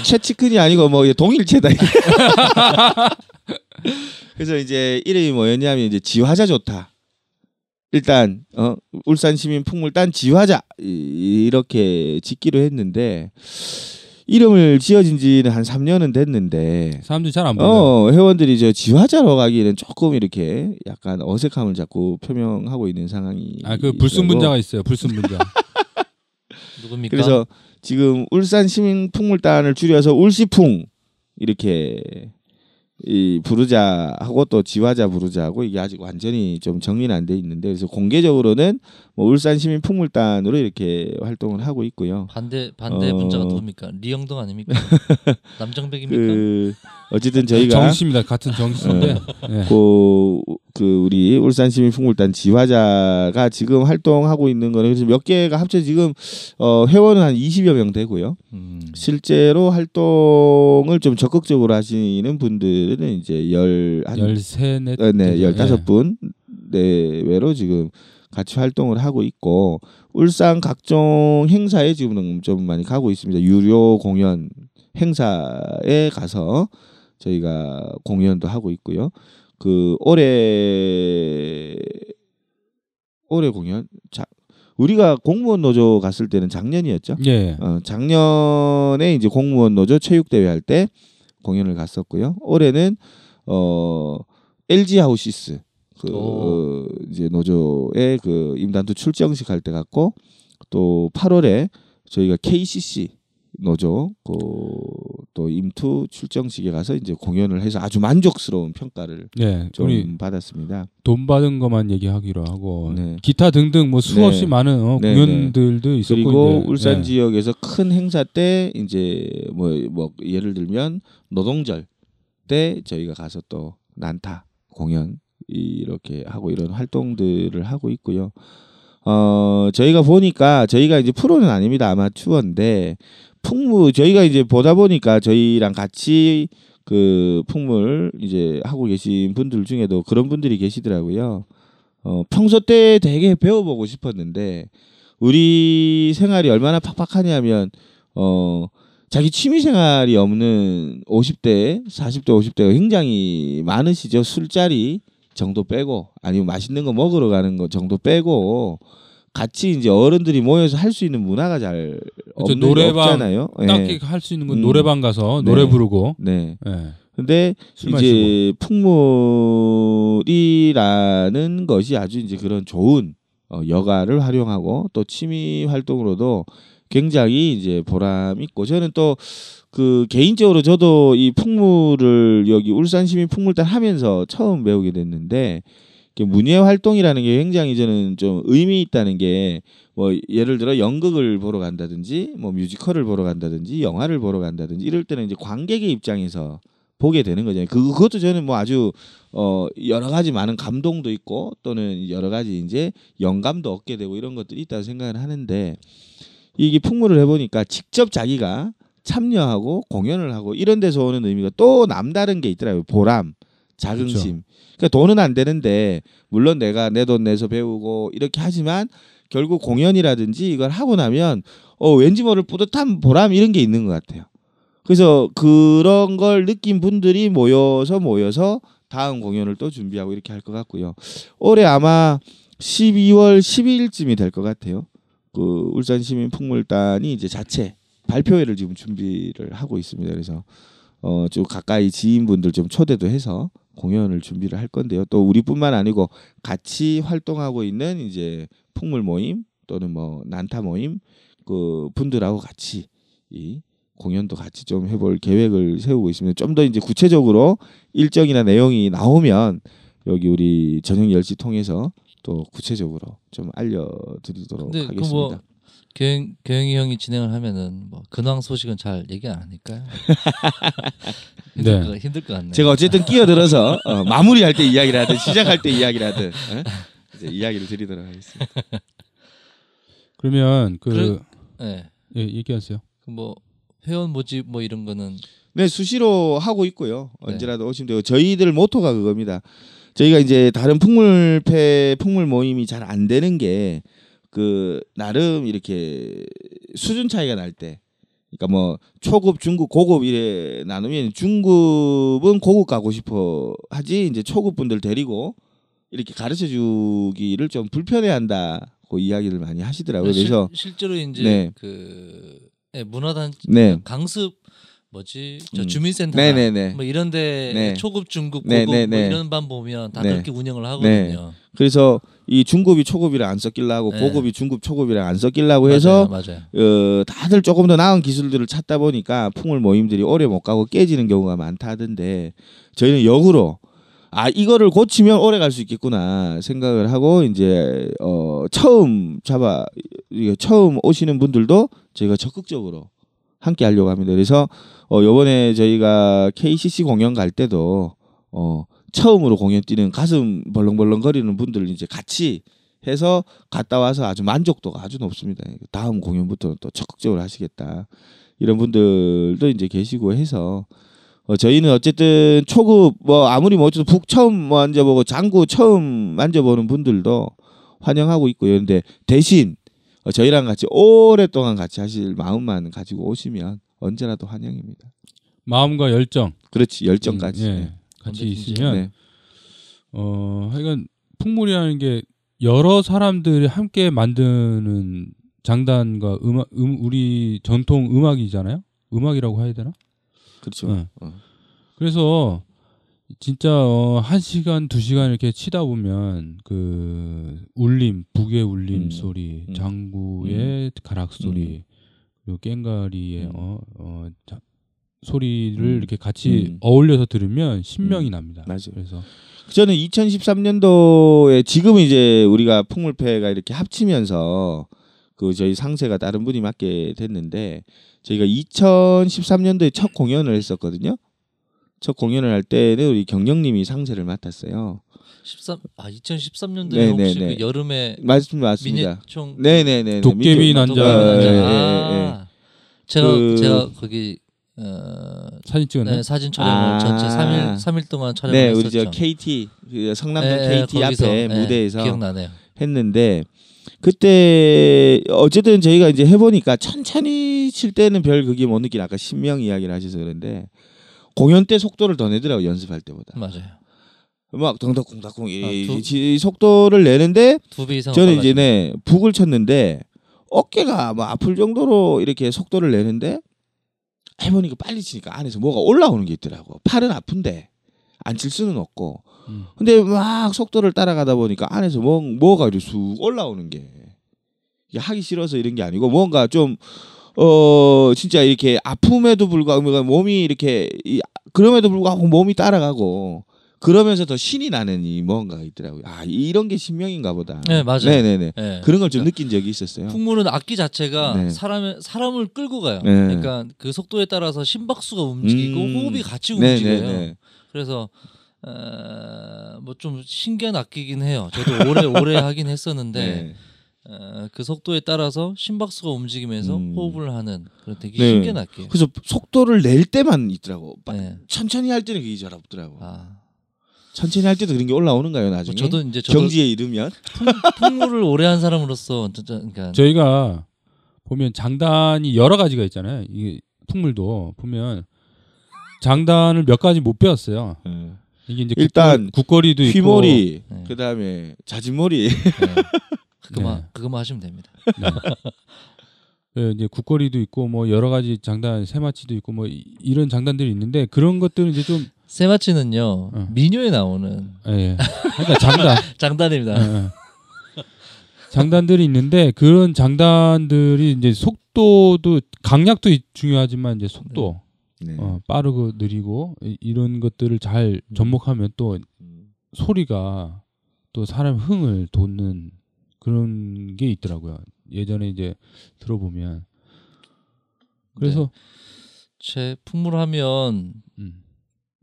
최치큰이 (laughs) 아니고 뭐 동일체다. (laughs) (laughs) 그래서 이제 이름이 뭐였냐면 이제 지화자 좋다. 일단 어 울산 시민 풍물단 지화자 이- 이렇게 짓기로 했는데 이름을 지어진 지는 한 3년은 됐는데 사람들이 잘 안 보요. 어 회원들이 저 지화자로 가기에는 조금 이렇게 약간 어색함을 자꾸 표명하고 있는 상황이 아 그 불순분자가 있어요. 불순분자. (laughs) 누굽니까? 그래서 지금 울산 시민 풍물단을 줄여서 울시풍 이렇게 이 부르자 하고 또 지화자 부르자 하고 이게 아직 완전히 좀 정리는 안 돼 있는데 그래서 공개적으로는 뭐 울산 시민 풍물단으로 이렇게 활동을 하고 있고요. 반대 반대 어. 분자가 누굽니까? 리영동 아닙니까? (laughs) 남정백입니까? 그 어쨌든 저희가 정씨입니다. 같은 정씨인데. 예. 그, 그 우리 울산 시민 풍물단 지화자가 지금 활동하고 있는 거는 그래서 몇 개가 합쳐 서 지금 어 회원은 한 20여 명 되고요. 음. 실제로 활동을 좀 적극적으로 하시는 분들은 이제 열한 열세넷. 어, 네, 되죠. 열다섯 예. 분 내외로 지금 같이 활동을 하고 있고 울산 각종 행사에 지금 좀 많이 가고 있습니다. 유료 공연 행사에 가서 저희가 공연도 하고 있고요. 그 올해 올해 공연 자 우리가 공무원 노조 갔을 때는 작년이었죠. 예. 어, 작년에 이제 공무원 노조 체육 대회 할 때 공연을 갔었고요. 올해는 어 LG 하우시스 그 오. 어, 이제 노조의 그 임단도 출정식 할 때 갔고 또 8월에 저희가 KCC 노조 그또 임투 출정식에 가서 이제 공연을 해서 아주 만족스러운 평가를 예. 좀 받았습니다. 돈 받은 것만 얘기하기로 하고 네. 기타 등등 뭐 수없이 네. 많은 어, 네, 공연들도 있었고 그리고 이제, 울산 예. 지역에서 큰 행사 때 이제 뭐뭐 예를 들면 노동절 때 저희가 가서 또 난타 공연 이렇게 하고 이런 활동들을 하고 있고요. 어 저희가 보니까 저희가 이제 프로는 아닙니다 아마추어인데 풍무 저희가 이제 보다 보니까 저희랑 같이 그 풍물 이제 하고 계신 분들 중에도 그런 분들이 계시더라고요. 어 평소 때 되게 배워보고 싶었는데 우리 생활이 얼마나 팍팍하냐면 어 자기 취미 생활이 없는 50대, 40대, 50대가 굉장히 많으시죠. 술자리 정도 빼고 아니면 맛있는 거 먹으러 가는 거 정도 빼고 같이 이제 어른들이 모여서 할 수 있는 문화가 잘 없는 게 노래방 없잖아요. 예. 딱히 할수 있는 건 음. 노래방 가서 네. 노래 부르고 네. 예. 근데 술 마시고 이제 풍물이라는 것이 아주 이제 그런 좋은 어, 여가를 활용하고 또 취미 활동으로도 굉장히 이제 보람 있고 저는 또 그 개인적으로 저도 이 풍물을 여기 울산 시민 풍물단 하면서 처음 배우게 됐는데 문예 활동이라는 게 굉장히 저는 좀 의미 있다는 게 뭐 예를 들어 연극을 보러 간다든지 뭐 뮤지컬을 보러 간다든지 영화를 보러 간다든지 이럴 때는 이제 관객의 입장에서 보게 되는 거잖아요. 그 그것도 저는 뭐 아주 어 여러 가지 많은 감동도 있고 또는 여러 가지 이제 영감도 얻게 되고 이런 것들이 있다고 생각을 하는데 이게 풍물을 해보니까 직접 자기가 참여하고 공연을 하고 이런 데서 오는 의미가 또 남다른 게 있더라고요. 보람, 자긍심. 그러니까 돈은 안 되는데 물론 내가 내 돈 내서 배우고 이렇게 하지만 결국 공연이라든지 이걸 하고 나면 어 왠지 모를 뿌듯한 보람 이런 게 있는 것 같아요. 그래서 그런 걸 느낀 분들이 모여서 모여서 다음 공연을 또 준비하고 이렇게 할 것 같고요. 올해 아마 12월 12일쯤이 될 것 같아요. 그 울산 시민 풍물단이 이제 자체 발표회를 지금 준비를 하고 있습니다. 그래서 어 좀 가까이 지인분들 좀 초대도 해서 공연을 준비를 할 건데요. 또 우리뿐만 아니고 같이 활동하고 있는 이제 풍물 모임 또는 뭐 난타 모임 그 분들하고 같이 이 공연도 같이 좀 해볼 계획을 세우고 있습니다. 좀 더 이제 구체적으로 일정이나 내용이 나오면 여기 우리 저녁 10시 통해서 또 구체적으로 좀 알려드리도록 하겠습니다. 그뭐 교영 교영이 형이 진행을 하면은 뭐 근황 소식은 잘 얘기 안 하니까요. (laughs) 힘들, 네. 거, 힘들 것 같네. 제가 어쨌든 끼어들어서 어, 마무리할 때 이야기를 하든 시작할 때 이야기를 하든 어? 이제 이야기를 드리도록 하겠습니다. (laughs) 그러면 그 그래- 네. 예, 얘기하세요. 그뭐 회원 모집 뭐 이런 거는 네 수시로 하고 있고요. 네. 언제라도 오시면 되고 저희들 모토가 그겁니다. 저희가 이제 다른 풍물패 풍물 모임이 잘 안 되는 게 그 나름 이렇게 수준 차이가 날 때, 그러니까 뭐 초급, 중급, 고급 이래 나누면 중급은 고급 가고 싶어 하지 이제 초급 분들 데리고 이렇게 가르쳐 주기를 좀 불편해 한다고 이야기를 많이 하시더라고요. 그래서 실, 실제로 이제 네. 그 예, 문화단 네. 강습 뭐지 저 음. 주민센터. 뭐 이런데 네. 초급 중급 고급 네네네. 뭐 이런 반 보면 다 네. 그렇게 운영을 하거든요. 그래서 이 중급이 초급이랑 안 섞이려고 네. 고급이 중급 초급이랑 안 섞이려고 해서 맞아요, 맞아요. 어, 다들 조금 더 나은 기술들을 찾다 보니까 풍물 모임들이 오래 못 가고 깨지는 경우가 많다 하던데 저희는 역으로 아 이거를 고치면 오래 갈 수 있겠구나 생각을 하고 이제 어 처음 잡아 처음 오시는 분들도 저희가 적극적으로 함께 하려고 합니다. 그래서 어 요번에 저희가 KCC 공연 갈 때도 어 처음으로 공연 뛰는 가슴 벌렁벌렁 거리는 분들 이제 같이 해서 갔다 와서 아주 만족도가 아주 높습니다. 다음 공연부터는 또 적극적으로 하시겠다. 이런 분들도 이제 계시고 해서 어, 저희는 어쨌든 초급 뭐 아무리 뭐 어쨌든 북 처음 만져보고 장구 처음 만져보는 분들도 환영하고 있고요. 근데 대신 어, 저희랑 같이 오랫동안 같이 하실 마음만 가지고 오시면 언제라도 환영입니다. 마음과 열정, 그렇지 열정까지. 음, 예, 네. 같이. 있으면 네. 어 하여간 풍물이라는 게 여러 사람들이 함께 만드는 장단과 음악, 음, 우리 전통 음악이잖아요. 음악이라고 해야 되나? 그렇죠. 네. 어. 그래서 진짜 어, 한 시간 두 시간 이렇게 치다 보면 그 울림 북의 울림 음. 소리 음. 장구의 가락 소리 그리고 깽가리의 음. 어, 어, 자, 소리를 음. 이렇게 같이 음. 어울려서 들으면 신명이 음. 납니다. 맞아요. 그래서 저는 2013년도에 지금 이제 우리가 풍물패가 이렇게 합치면서 그 저희 상세가 다른 분이 맡게 됐는데 저희가 2013년도에 첫 공연을 했었거든요. 첫 공연을 할 때는 우리 경영님이 상세를 맡았어요. 13, 아 2013년도에 네, 혹시 네, 네. 그 여름에 맞습니다, 맞습니다. 미니총 네네네. 도깨비 난자. 도깨비 난자. 아, 제가 그- 제가 거기 어, 사진 찍었나요? 네, 사진 촬영을 아. 전체 3일 3일 동안 촬영을 네, 우리 했었죠. 저 KT 그 성남동 네, KT 거기서, 앞에 네, 무대에서 기억나네요. 했는데 그때 어쨌든 저희가 이제 해보니까 천천히 칠 때는 별 그게 못 느끼나 아까 신명 이야기를 하셔서 그런데 공연 때 속도를 더 내더라고 요 연습할 때보다 맞아요. 막 덩덕쿵닥쿵 이, 아, 두- 이 속도를 내는데 두배 이상 저는. 이제 네 북을 쳤는데 어깨가 뭐 아플 정도로 이렇게 속도를 내는데 해보니까 빨리 치니까 안에서 뭐가 올라오는 게 있더라고 팔은 아픈데 안 칠 수는 없고 음. 근데 막 속도를 따라가다 보니까 안에서 뭐 뭐가 이렇게 쑥 올라오는 게 이게 하기 싫어서 이런 게 아니고 뭔가 좀 어 진짜 이렇게 아픔에도 불구하고 뭔가 몸이 이렇게 이, 그럼에도 불구하고 몸이 따라가고 그러면서 더 신이 나는 이 뭔가가 있더라고요. 아 이런 게 신명인가 보다. 네, 맞아요. 네네네. 예. 그런 걸 좀 느낀 적이 있었어요. 풍물은 악기 자체가 네. 사람을 사람을 끌고 가요. 네. 그러니까 그 속도에 따라서 심박수가 움직이고 음. 호흡이 같이 움직여요. 네네네. 그래서 어, 뭐좀 신기한 악기긴 해요. 저도 오래 오래 하긴 했었는데 (laughs) 네. 어, 그 속도에 따라서 심박수가 움직이면서 음. 호흡을 하는 그런 되게 네. 신기한 악기예요. 그래서 속도를 낼 때만 있더라고. 빠- 네. 천천히 할 때는 그게 잘 없더라고. 아, 천천히 할 때도 그런 게 올라오는가요 뭐 나중에? 저도 이제 저도 경지에 이르면. 풍, 풍물을 오래 한 사람으로서 진짜 그러니까 저희가 보면 장단이 여러 가지가 있잖아요. 이게 풍물도 보면 장단을 몇 가지 못 배웠어요. 이게 이제 일단 국거리, 도 있고 휘몰이, 네. 그다음에 자진몰이. 네. 그거만 네. 그거만 하시면 됩니다. 네. 네, 이제 국거리도 있고 뭐 여러 가지 장단 세마치도 있고 뭐 이- 이런 장단들이 있는데 그런 것들은 이제 좀 세마치는요 어. 미녀에 나오는 예, 예. 그러니까 장단 (laughs) 장단입니다. 예, 예. 장단들이 있는데 그런 장단들이 이제 속도도 강약도 이- 중요하지만 이제 속도 네. 어, 빠르고 느리고 이- 이런 것들을 잘 접목하면 또 음. 소리가 또 사람 흥을 돋는 그런 게 있더라고요. 예전에 이제 들어보면 그래서 제 풍물하면 음,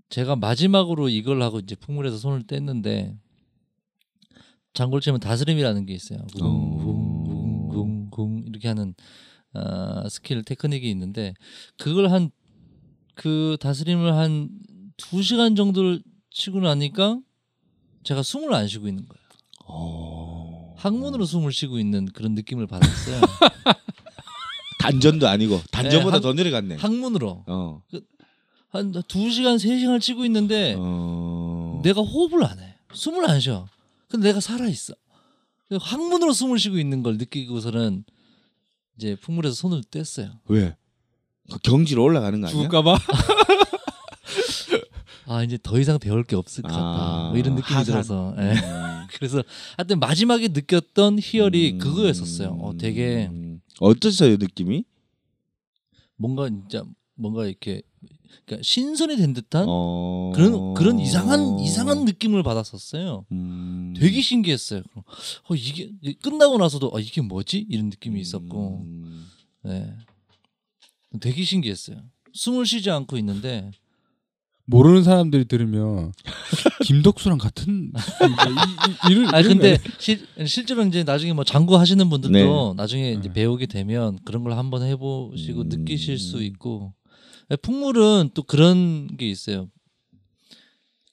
제가 마지막으로 이걸 하고 이제 풍물에서 손을 뗐는데 장굴 치면 다스림이라는 게 있어요. 어. 쿵쿵쿵쿵 이렇게 하는 어, 스킬 테크닉이 있는데 그걸 한 그 다스림을 한 두 시간 정도를 치고 나니까 제가 숨을 안 쉬고 있는 거예요. 어. 항문으로 숨을 쉬고 있는 그런 느낌을 받았어요. (laughs) 단전도 아니고 단전보다 네, 더 내려갔네. 항문으로 어. 한두 시간 세 시간을 치고 있는데 어. 내가 호흡을 안 해. 숨을 안 쉬어. 근데 내가 살아 있어. 항문으로 숨을 쉬고 있는 걸 느끼고서는 이제 풍물에서 손을 뗐어요. 왜? 그 경지로 올라가는 거 아니야? 죽을까봐 (laughs) 아 이제 더 이상 배울 게 없을 것 같다. 아, 뭐 이런 느낌이 하산. 들어서. 예. 음. (laughs) 그래서 하여튼 마지막에 느꼈던 희열이 음. 그거였었어요. 어, 되게 어떠세요 느낌이? 뭔가 진짜 뭔가 이렇게 그러니까 신선이 된 듯한 어... 그런 그런 이상한 이상한 느낌을 받았었어요. 음... 되게 신기했어요. 어, 이게 끝나고 나서도 아, 이게 뭐지 이런 느낌이 있었고, 음... 네, 되게 신기했어요. 숨을 쉬지 않고 있는데 모르는 사람들이 들으면 김덕수랑 같은 이, 이, 이런 아 근데 거 실, 실제로 이제 나중에 뭐 장구 하시는 분들도 네. 나중에 이제 네. 배우게 되면 그런 걸 한번 해보시고 음. 느끼실 수 있고 예, 풍물은 또 그런 게 있어요.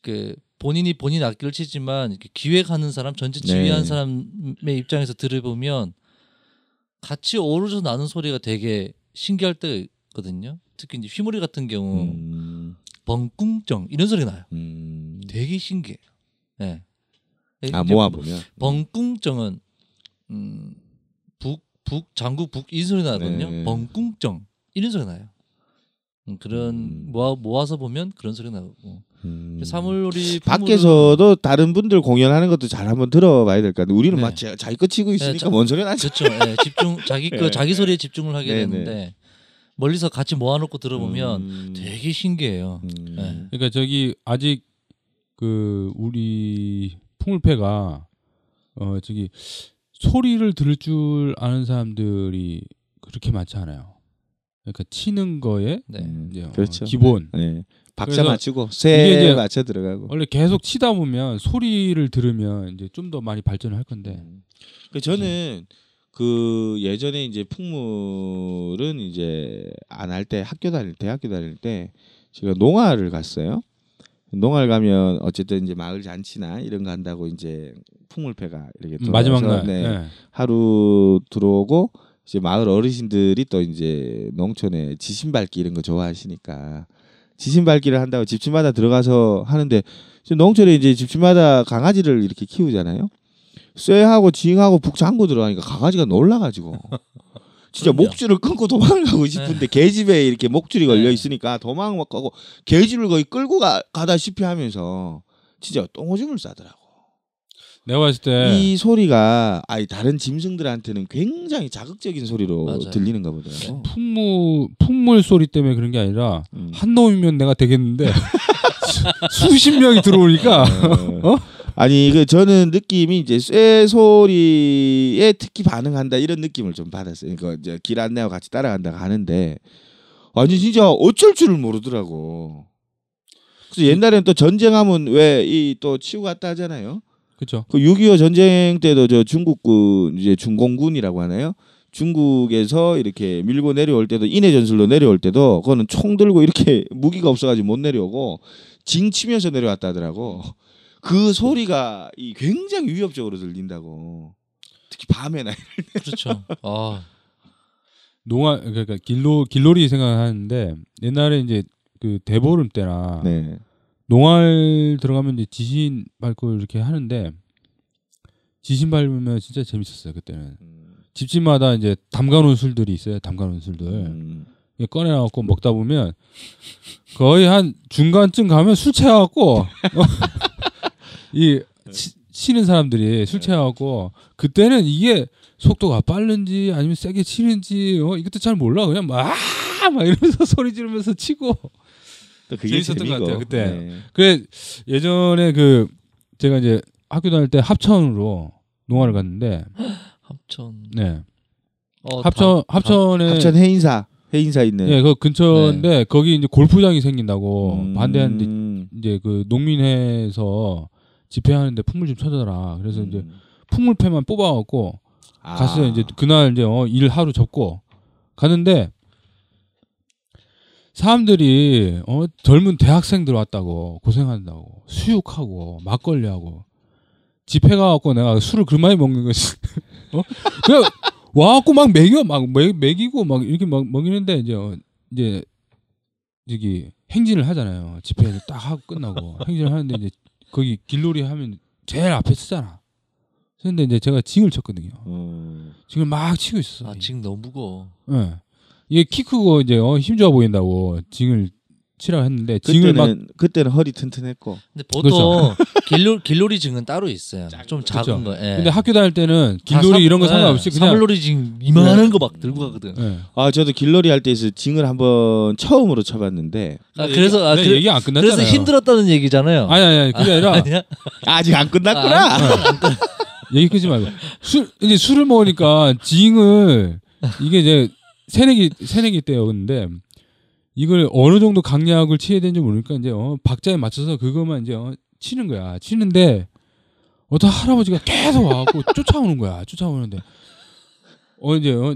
그 본인이 본인 악기를 치지만 이렇게 기획하는 사람 전체 지휘하는 네. 사람의 입장에서 들어보면 같이 어우러져 나는 소리가 되게 신기할 때가 있거든요. 특히 이제 휘몰이 같은 경우 음... 벙꿍정 이런 소리 나요. 음... 되게 신기해요. 예. 아 모아 보면 벙꿍정은 음, 북, 북, 장구 북이 소리 나거든요. 네. 벙꿍정 이런 소리 나요. 음, 그런 음. 모아 모아서 보면 그런 소리 나고 음... 사물놀이 밖에서도 다른 분들 공연하는 것도 잘 한번 들어봐야 될 것 같아요. 우리는 네. 막 자, 자기 거 치고 있으니까 자- 뭔 소리 나지? 그렇죠. 예, 집중 자기 거 네. (laughs) 자기 소리에 집중을 하게 네, 되는데 멀리서 같이 모아놓고 들어보면 음... 되게 신기해요. 음... 네. 그러니까 저기 아직 그 우리 풍물패가 어 저기 소리를 들을 줄 아는 사람들이 그렇게 많지 않아요. 그러니까 치는 거에 네. 음, 이제 어, 그렇죠. 기본 네. 박자 그래서 맞추고 이제 맞춰 들어가고. 원래 계속 치다 보면 소리를 들으면 이제 좀 더 많이 발전을 할 건데 음. 그 저는 그 예전에 이제 풍물은 이제 안 할 때 학교 다닐 때 학교 다닐 때 제가 농화를 갔어요. 농화를 가면 어쨌든 이제 마을 잔치나 이런 거 한다고 이제 풍물패가 이렇게 들어와서 마지막 날 네, 예. 하루 들어오고 이제 마을 어르신들이 또 이제 농촌에 지신밟기 이런 거 좋아하시니까 지신밟기를 한다고 집집마다 들어가서 하는데 지금 농촌에 이제 집집마다 강아지를 이렇게 키우잖아요. 쇠하고 징하고 북 잠고 들어가니까 강아지가 놀라가지고 (laughs) 진짜 그럼요. 목줄을 끊고 도망을 가고 싶은데 개집에 이렇게 목줄이 걸려 네. 있으니까 도망 막 가고 개집을 거의 끌고 가, 가다시피 하면서 진짜 똥오줌을 싸더라고. 내가 봤을 때 이 소리가 아이 다른 짐승들한테는 굉장히 자극적인 소리로 맞아요. 들리는가 보더라고. 풍무 풍물 소리 때문에 그런 게 아니라 음. 한 놈이면 내가 되겠는데 (laughs) 수십 명이 들어오니까 어? 아니 그 저는 느낌이 이제 쇠 소리에 특히 반응한다 이런 느낌을 좀 받았어요. 그러니까 이제 길 안내와 같이 따라간다고 하는데 아니 진짜 어쩔 줄을 모르더라고. 그래서 옛날에는 또 전쟁하면 왜 이 또 치고 갔다 하잖아요. 그렇죠. 그 6.25 전쟁 때도 저 중국군 이제 중공군이라고 하나요? 중국에서 이렇게 밀고 내려올 때도 인해 전술로 내려올 때도 그거는 총 들고 이렇게 (laughs) 무기가 없어가지고 못 내려오고 징 치면서 내려왔다 하더라고. 그 소리가 이 굉장히 위협적으로 들린다고. 특히 밤에나. 그렇죠. 아, 농아 그러니까 길로 길놀이 생각하는데 옛날에 이제 그 대보름 때나 네. 농활 들어가면 이제 지신 밟고 이렇게 하는데 지신 밟으면 진짜 재밌었어요 그때는 집집마다 이제 담가놓은 술들이 있어요 담가놓은 술들 음. 꺼내갖고 먹다 보면 거의 한 중간쯤 가면 술 취해갖고 (laughs) 이 치, 치는 사람들이 술 취해갖고 그때는 이게 속도가 빠른지 아니면 세게 치는지 어, 이것도 잘 몰라 그냥 막 막 이러면서 (laughs) 소리 지르면서 치고 또 그게 재밌었던 것 재미고. 같아요, 그때. 네. 그래 예전에 그 제가 이제 학교 다닐 때 합천으로 농활을 갔는데 (gasps) 합천. 네 어, 합천 다- 합천에 합천 해인사 해인사 있는. 예, 그 근처인데 거기 이제 골프장이 생긴다고 음. 반대하는데 이제 그 농민회에서 집회하는데 풍물 좀 쳐줘라. 그래서 이제 음. 풍물패만 뽑아갖고 아. 갔어요. 이제 그날 이제 어, 일 하루 접고 가는데 사람들이 어 젊은 대학생들 왔다고 고생한다고 수육하고 막걸리하고 집회 가갖고 내가 술을 그 많이 먹는 거지. (laughs) 어 그냥 와갖고 막 먹여 막 먹, 먹이고 막 이렇게 막 먹이는데 이제 어, 이제 저기 행진을 하잖아요. 집회를 딱 하고 끝나고 행진을 하는데 이제 거기 길놀이 하면 제일 앞에 쓰잖아. 근데 이제 제가 징을 쳤거든요. 음. 징을 막 치고 있었어. 아, 지금 너무 무거워. 예. 이게 키 크고 이제 어, 힘 좋아 보인다고 징을 치라고 했는데 징을 막 그때는 그때는 허리 튼튼했고. 근데 보통 (laughs) 길놀 길놀이 증은 따로 있어요. 좀 작은 그렇죠. 거. 예. 근데 학교 다닐 때는 다 길놀이 삼- 이런 거 예, 상관없이 그냥 사물놀이 증 이만한 거막 들고 가거든. 예. 아 저도 길놀이 할 때에서 징을 한번 처음으로 쳐봤는데 아, 그래서 아, 내 그, 얘기 안 끝났잖아요. 그래서 힘들었다는 얘기잖아요. 아니 아니 아니 그게 아 니라 (laughs) 아니야? 아직 안 끝났구나. 얘기 끄지 말고 술 이제 술을 먹으니까 징을 이게 이제 새내기 새내기 때였는데 이걸 어느 정도 강약을 치해야 되는지 모르니까 이제 어, 박자에 맞춰서 그것만 이제 어, 치는 거야. 치는데 어떤 할아버지가 계속 와갖고 (laughs) 쫓아오는 거야. 쫓아오는데 어 이제 어,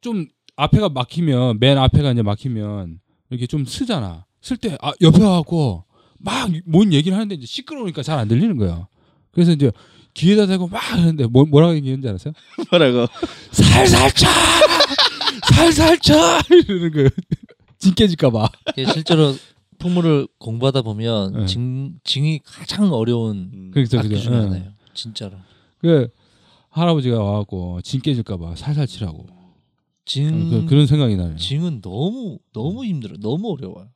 좀 앞에가 막히면 맨 앞에가 이제 막히면 이렇게 좀 쓰잖아. 쓸 때 아 옆에 와갖고 막 뭔 얘기를 하는데 이제 시끄러우니까 잘 안 들리는 거야. 그래서 이제 귀에다 대고 막 하는데 뭐, 뭐라고 얘기했는지 알았어요? 뭐라고? (laughs) 살살 쳐! 살살 쳐! (laughs) 이러는 거예요. 진 깨질까봐. 실제로 풍물을 공부하다 보면 네. 징, 징이 가장 어려운 음. 그렇죠, 악기 그죠. 중에 예. 하나예요. 진짜로. 그 할아버지가 와갖고 진 깨질까봐 살살 치라고. 징 그, 그런 생각이 나네요. 징은 너무 너무 힘들어. 너무 어려워요.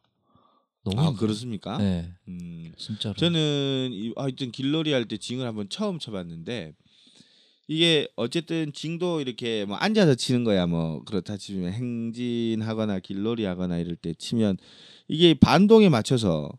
너무 아 힘들어요. 그렇습니까? 네, 음. 진짜로. 저는 이, 하여튼 길놀이 할 때 징을 한번 처음 쳐봤는데 이게 어쨌든 징도 이렇게 뭐 앉아서 치는 거야 뭐 그렇다 치면 행진하거나 길놀이 하거나 이럴 때 치면 이게 반동에 맞춰서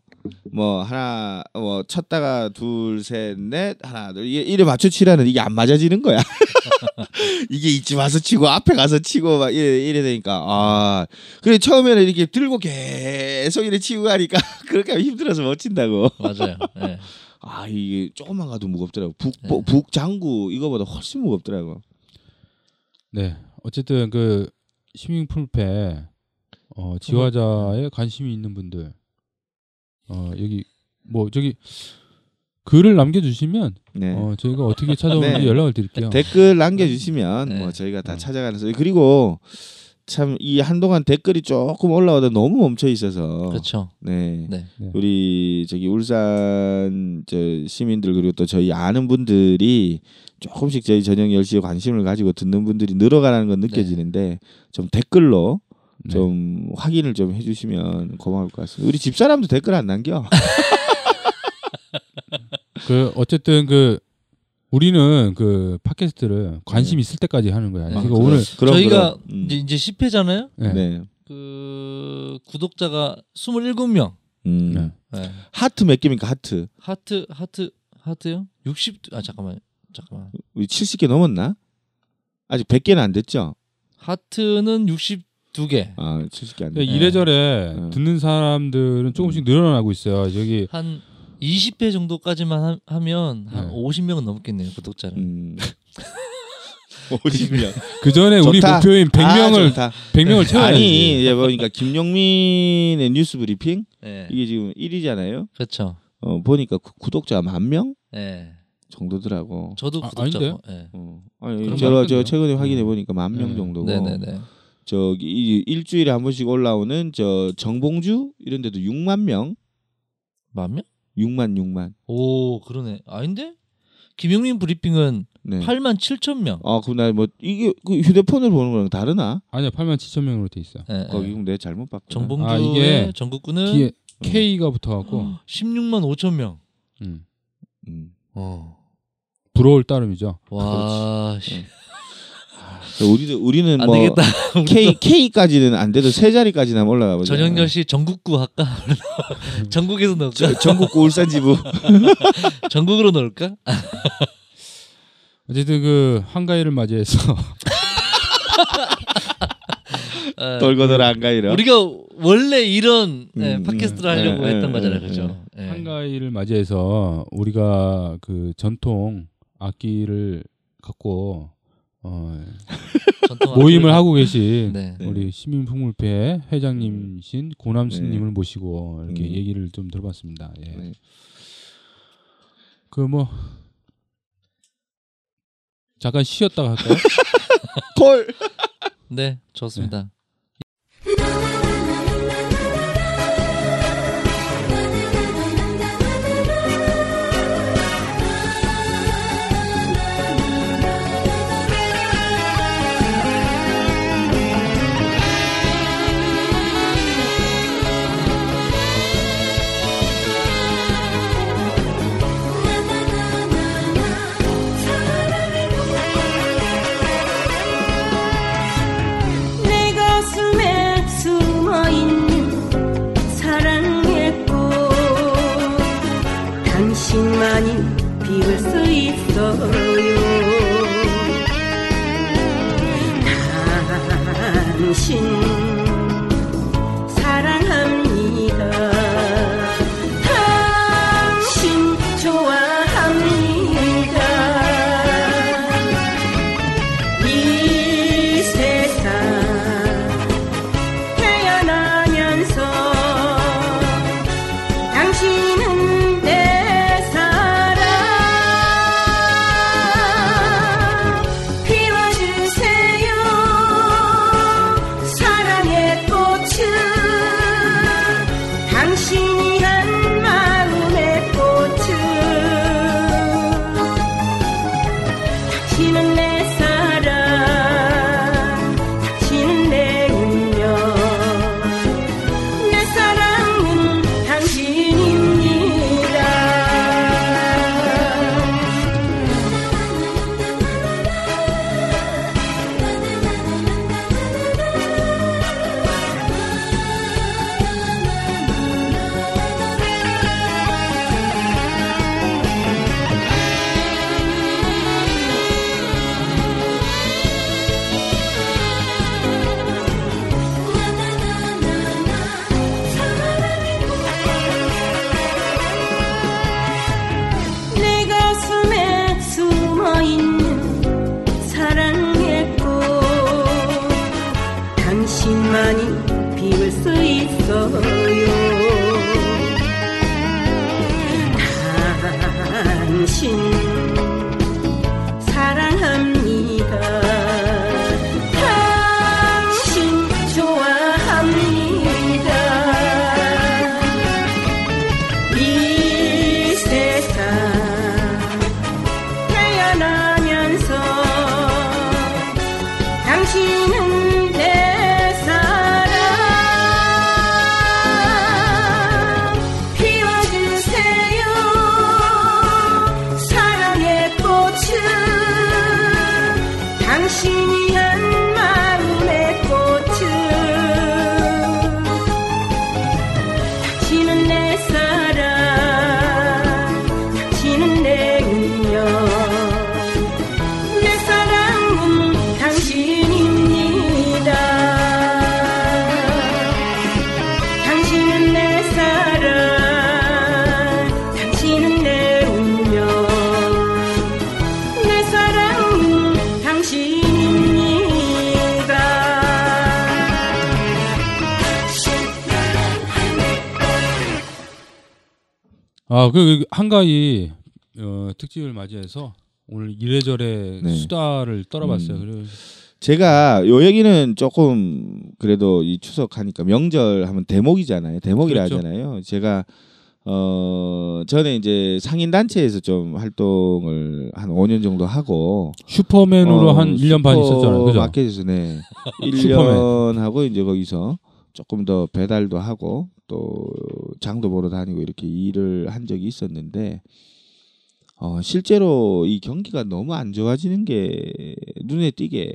뭐 하나 뭐 쳤다가 둘 셋 넷 하나 둘 이게 이래 맞춰 치라는 이게 안 맞아지는 거야 (laughs) 이게 이쯤 와서 치고 앞에 가서 치고 막 이래, 이래 되니까 아 그래 처음에는 이렇게 들고 계속 이래 치고 가니까 (laughs) 그렇게 하면 힘들어서 못 친다고 맞아요. 네. 아 이게 조금만 가도 무겁더라고 북 네. 북 장구 이거보다 훨씬 무겁더라고 네. 어쨌든 그 시민 풀패 어, 지화자에 관심이 있는 분들 어, 여기 뭐 저기 글을 남겨주시면 네 어, 저희가 어떻게 (laughs) 찾아오는지 네. 연락을 드릴게요. 댓글 남겨주시면 네. 뭐 저희가 다 어. 찾아가는 소 그리고 참 이 한동안 댓글이 조금 올라오다 너무 멈춰 있어서 그렇죠. 네. 네. 우리 저기 울산 저 시민들 그리고 또 저희 아는 분들이 조금씩 저희 저녁 10시에 관심을 가지고 듣는 분들이 늘어가는 건 느껴지는데 좀 댓글로 네. 좀 확인을 좀 해주시면 고마울 것 같습니다. 우리 집사람도 댓글 안 남겨. (laughs) 그 어쨌든 그 우리는 그 팟캐스트를 관심 있을 때까지 하는 거야. 네. 그러니까 아, 오늘 그럼, 저희가 그럼. 음. 이제 이제 10회잖아요. 네. 네. 그 구독자가 27명. 음. 네. 네. 하트 몇 개입니까 하트? 하트 하트 하트요? 60. 아 잠깐만 잠깐만. 우리 70개 넘었나? 아직 100개는 안 됐죠? 하트는 62개. 아 70개 안 그러니까 됐. 이래저래 네. 듣는 사람들은 조금씩 늘어나고 있어요. 저기 한 20회 정도까지만 하, 면한 네. 50명은 넘겠네요 구독자는. 음. (laughs) 50명. 그 전에 우리. 목표인 100명을 아, 좋다. 100명을 채워야지. 아니 이제 보니까 김용민의 뉴스 브리핑 네. 이게 지금 1위잖아요. 그렇죠. 어 보니까 구, 구독자 만 명 네. 정도더라고. 저도 아, 구독자고. 네. 어. 아니 제가. 저 최근에 확인해 보니까 만명 네. 정도고. 네네네. 저기 이- 일주일에 한 번씩 올라오는 저 정봉주 이런 데도 6만 명, 만 명? 6만 6만. 오 그러네. 아닌데? 김용민 브리핑은 네. 8만 7천 명. 아 그럼 나뭐 이게 그 휴대폰으로 보는 거랑 다르나? 아니야 8만 7천 명으로 돼 있어. 네, 거기 네. 내가 잘못 봤구나. 정봉주의 아, 이게 전국구는 뒤에 K가 붙어갖고 16만 5천 명. 음. 음. 어. 부러울 따름이죠. 와. 우리도 우리는 안 뭐 되겠다. (laughs) K K까지는 안 돼도 세 자리까지는 한번 올라가 보자. 전영렬 씨 전국구 할까? (laughs) 전국에서 넣을까? 저- 전국구 울산 지부. (laughs) 전국으로 넣을까? 어쨌든 그 한가위를 맞이해서 어, 돌고돌아 안 가이라. 우리가 원래 이런 네, 음, 팟캐스트를 음. 하려고 네, 했던 네, 거잖아요, 네, 그죠? 네. 한가위를 맞이해서 우리가 그 전통 악기를 갖고 어, (laughs) 모임을 하고 계신 네. 네. 우리 시민풍물회 회장님이신 고남스님을 네. 모시고 이렇게 음. 얘기를 좀 들어봤습니다. 예. 네. 그뭐 잠깐 쉬었다가 할까요? (laughs) 콜. 네, 좋습니다. 아, 그 한가위 어, 특집을 맞이해서 오늘 이래저래 네. 수다를 떨어봤어요. 음. 그래서 제가 요 얘기는 조금 그래도 이 추석 하니까 명절 하면 대목이잖아요. 대목이라 그렇죠. 하잖아요. 제가 어 전에 이제 상인 단체에서 좀 활동을 한 5년 정도 하고 슈퍼맨으로 어, 한 1년 반 있었잖아요. 그죠? 마켓에서 네. (laughs) 슈퍼맨. 1년 하고 이제 거기서 조금 더 배달도 하고 또 장도 보러 다니고 이렇게 일을 한 적이 있었는데 어 실제로 이 경기가 너무 안 좋아지는 게 눈에 띄게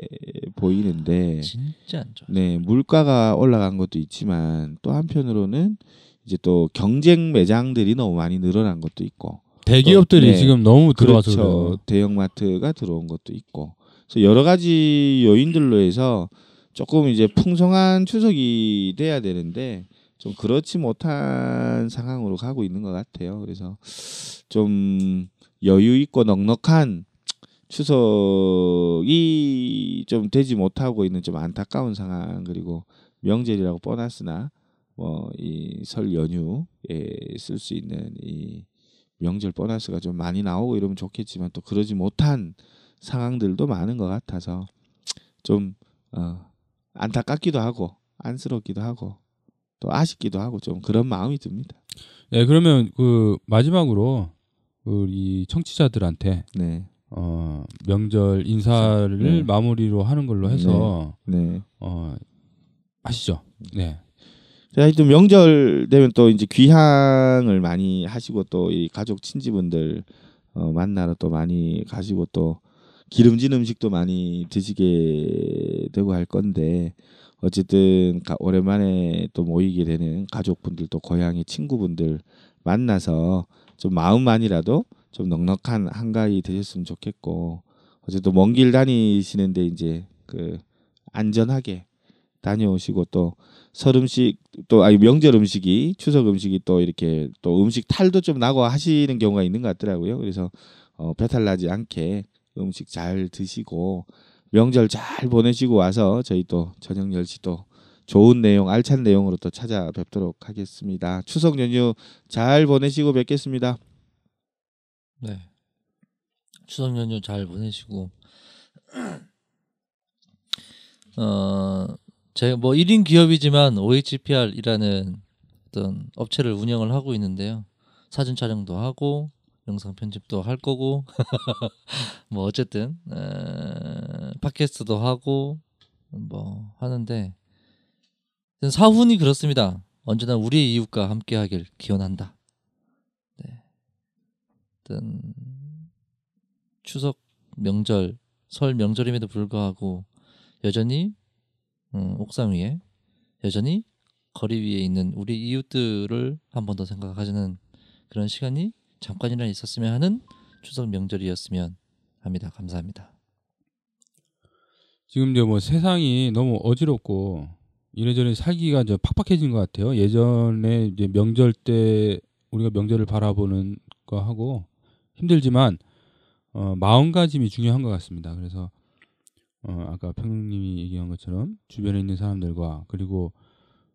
보이는데 진짜 안 좋아. 네, 물가가 올라간 것도 있지만 또 한편으로는 이제 또 경쟁 매장들이 너무 많이 늘어난 것도 있고 대기업들이 네. 지금 너무 들어가서 그렇죠. 대형마트가 들어온 것도 있고 그래서 여러 가지 요인들로 해서 조금 이제 풍성한 추석이 돼야 되는데 좀 그렇지 못한 상황으로 가고 있는 것 같아요. 그래서 좀 여유 있고 넉넉한 추석이 좀 되지 못하고 있는 좀 안타까운 상황 그리고 명절이라고 뻔했으나 뭐 이 설 연휴에 쓸 수 있는 이 명절 보너스가 좀 많이 나오고 이러면 좋겠지만 또 그러지 못한 상황들도 많은 것 같아서 좀 어, 안타깝기도 하고 안쓰럽기도 하고 또 아쉽기도 하고 좀 그런 마음이 듭니다. 네, 그러면 그 마지막으로 우리 청취자들한테 네, 어, 명절 인사를 네. 마무리로 하는 걸로 해서 네. 어, 하시죠. 네. 자, 하여튼 명절 되면 또 이제 귀향을 많이 하시고 또 이 가족 친지분들 어, 만나러 또 많이 가시고 또 기름진 음식도 많이 드시게 되고 할 건데 어쨌든 가- 오랜만에 또 모이게 되는 가족분들 또 고향의 친구분들 만나서 좀 마음만이라도 좀 넉넉한 한가위 되셨으면 좋겠고 어쨌든 먼 길 다니시는데 이제 그 안전하게 다녀오시고 또 설 음식 또 아니 명절 음식이 추석 음식이 또 이렇게 또 음식 탈도 좀 나고 하시는 경우가 있는 것 같더라고요. 그래서 어, 배탈 나지 않게 음식 잘 드시고 명절 잘 보내시고 와서 저희 또 저녁 10시 또 좋은 내용 알찬 내용으로 또 찾아뵙도록 하겠습니다. 추석 연휴 잘 보내시고 뵙겠습니다. 네. 추석 연휴 잘 보내시고 (clears throat) 어 제가 뭐 1인 기업이지만 OHPR이라는 어떤 업체를 운영을 하고 있는데요. 사진 촬영도 하고 영상 편집도 할 거고 (laughs) 뭐 어쨌든 에, 팟캐스트도 하고 뭐 하는데 사훈이 그렇습니다. 언제나 우리의 이웃과 함께 하길 기원한다. 네. 어떤 추석 명절 설 명절임에도 불구하고 여전히 음, 옥상 위에 여전히 거리 위에 있는 우리 이웃들을 한 번 더 생각하시는 그런 시간이 잠깐이나 있었으면 하는 추석 명절이었으면 합니다. 감사합니다. 지금 이제 뭐 세상이 너무 어지럽고 이래저래 살기가 이제 팍팍해진 것 같아요. 예전에 이제 명절 때 우리가 명절을 바라보는 거 하고 힘들지만 어, 마음가짐이 중요한 것 같습니다. 그래서 어, 아까 평님이 얘기한 것처럼 주변에 있는 사람들과 그리고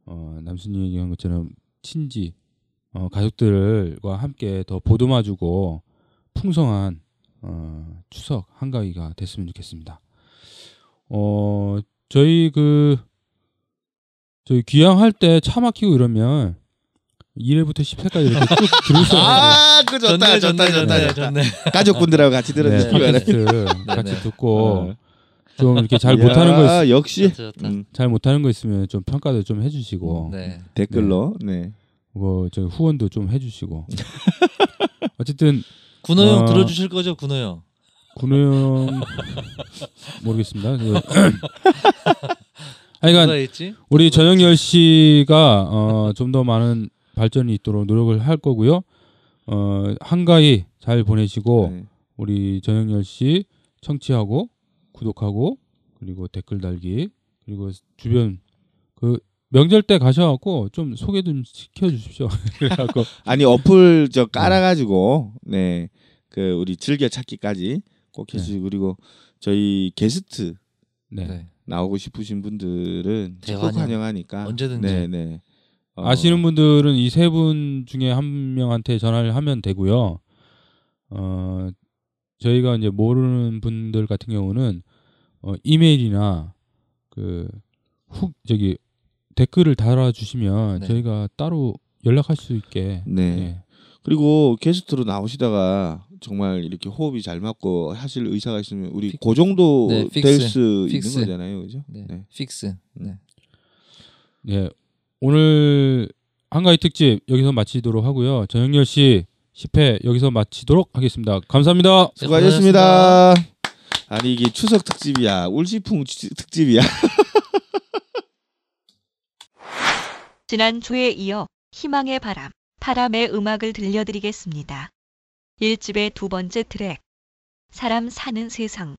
어, 남순이 얘기한 것처럼 친지 어, 가족들과 함께 더 보듬어주고 풍성한 어, 추석 한가위가 됐으면 좋겠습니다. 어 저희 그 저희 귀향할 때 차 막히고 이러면 1회부터 10회까지 이렇게 쭉 (laughs) 들을 수 있는 아, 그 좋다, 좋다, 좋다, 좋다. (laughs) 가족분들하고 같이 네, 들어주시기 바랍니다. 팟캐스트 (laughs) 같이 네. 듣고 어. 좀 이렇게 잘 못하는 거 야, 있, 역시 좋다, 좋다. 음, 잘 못하는 거 있으면 좀 평가도 좀 해주시고 네. 댓글로 네. 뭐저 후원도 좀 해주시고 (laughs) 어쨌든 군호 형 어. 들어주실 거죠, 군호 형? 군호 형 (laughs) 모르겠습니다. 그- (laughs) 있지? 우리 전영열 씨가 어, 좀 더 많은 발전이 있도록 노력을 할 거고요. 어, 한가위 잘 보내시고 네. 우리 전영열 씨 청취하고 구독하고 그리고 댓글 달기 그리고 주변 그 명절 때 가셔갖고 좀 소개 좀 시켜주십시오. (laughs) 그래갖고 아니 어플 저 네. 깔아가지고 네 그 우리 즐겨 찾기까지 꼭 네. 해주시고 그리고 저희 게스트 네. 네. 나오고 싶으신 분들은 대환영. 환영하니까 언제든지. 네네. 어. 아시는 분들은 이 세 분 중에 한 명한테 전화를 하면 되고요. 어 저희가 이제 모르는 분들 같은 경우는 어 이메일이나 그 후, 저기 댓글을 달아주시면 네. 저희가 따로 연락할 수 있게. 네. 네. 그리고 게스트로 나오시다가 정말 이렇게 호흡이 잘 맞고 하실 의사가 있으면 우리 픽... 그 정도 네, 될수 있는 거잖아요, 그죠? 네. 네. fix. 네. 네. 오늘 한가위 특집 여기서 마치도록 하고요. 저녁 열 시 10회 여기서 마치도록 하겠습니다. 감사합니다. 수고하셨습니다. 수고하셨습니다. 아니 이게 추석 특집이야, 울지풍 특집이야. (laughs) 지난주에 이어 희망의 바람, 바람의 음악을 들려드리겠습니다. 1집의 두 번째 트랙, 사람 사는 세상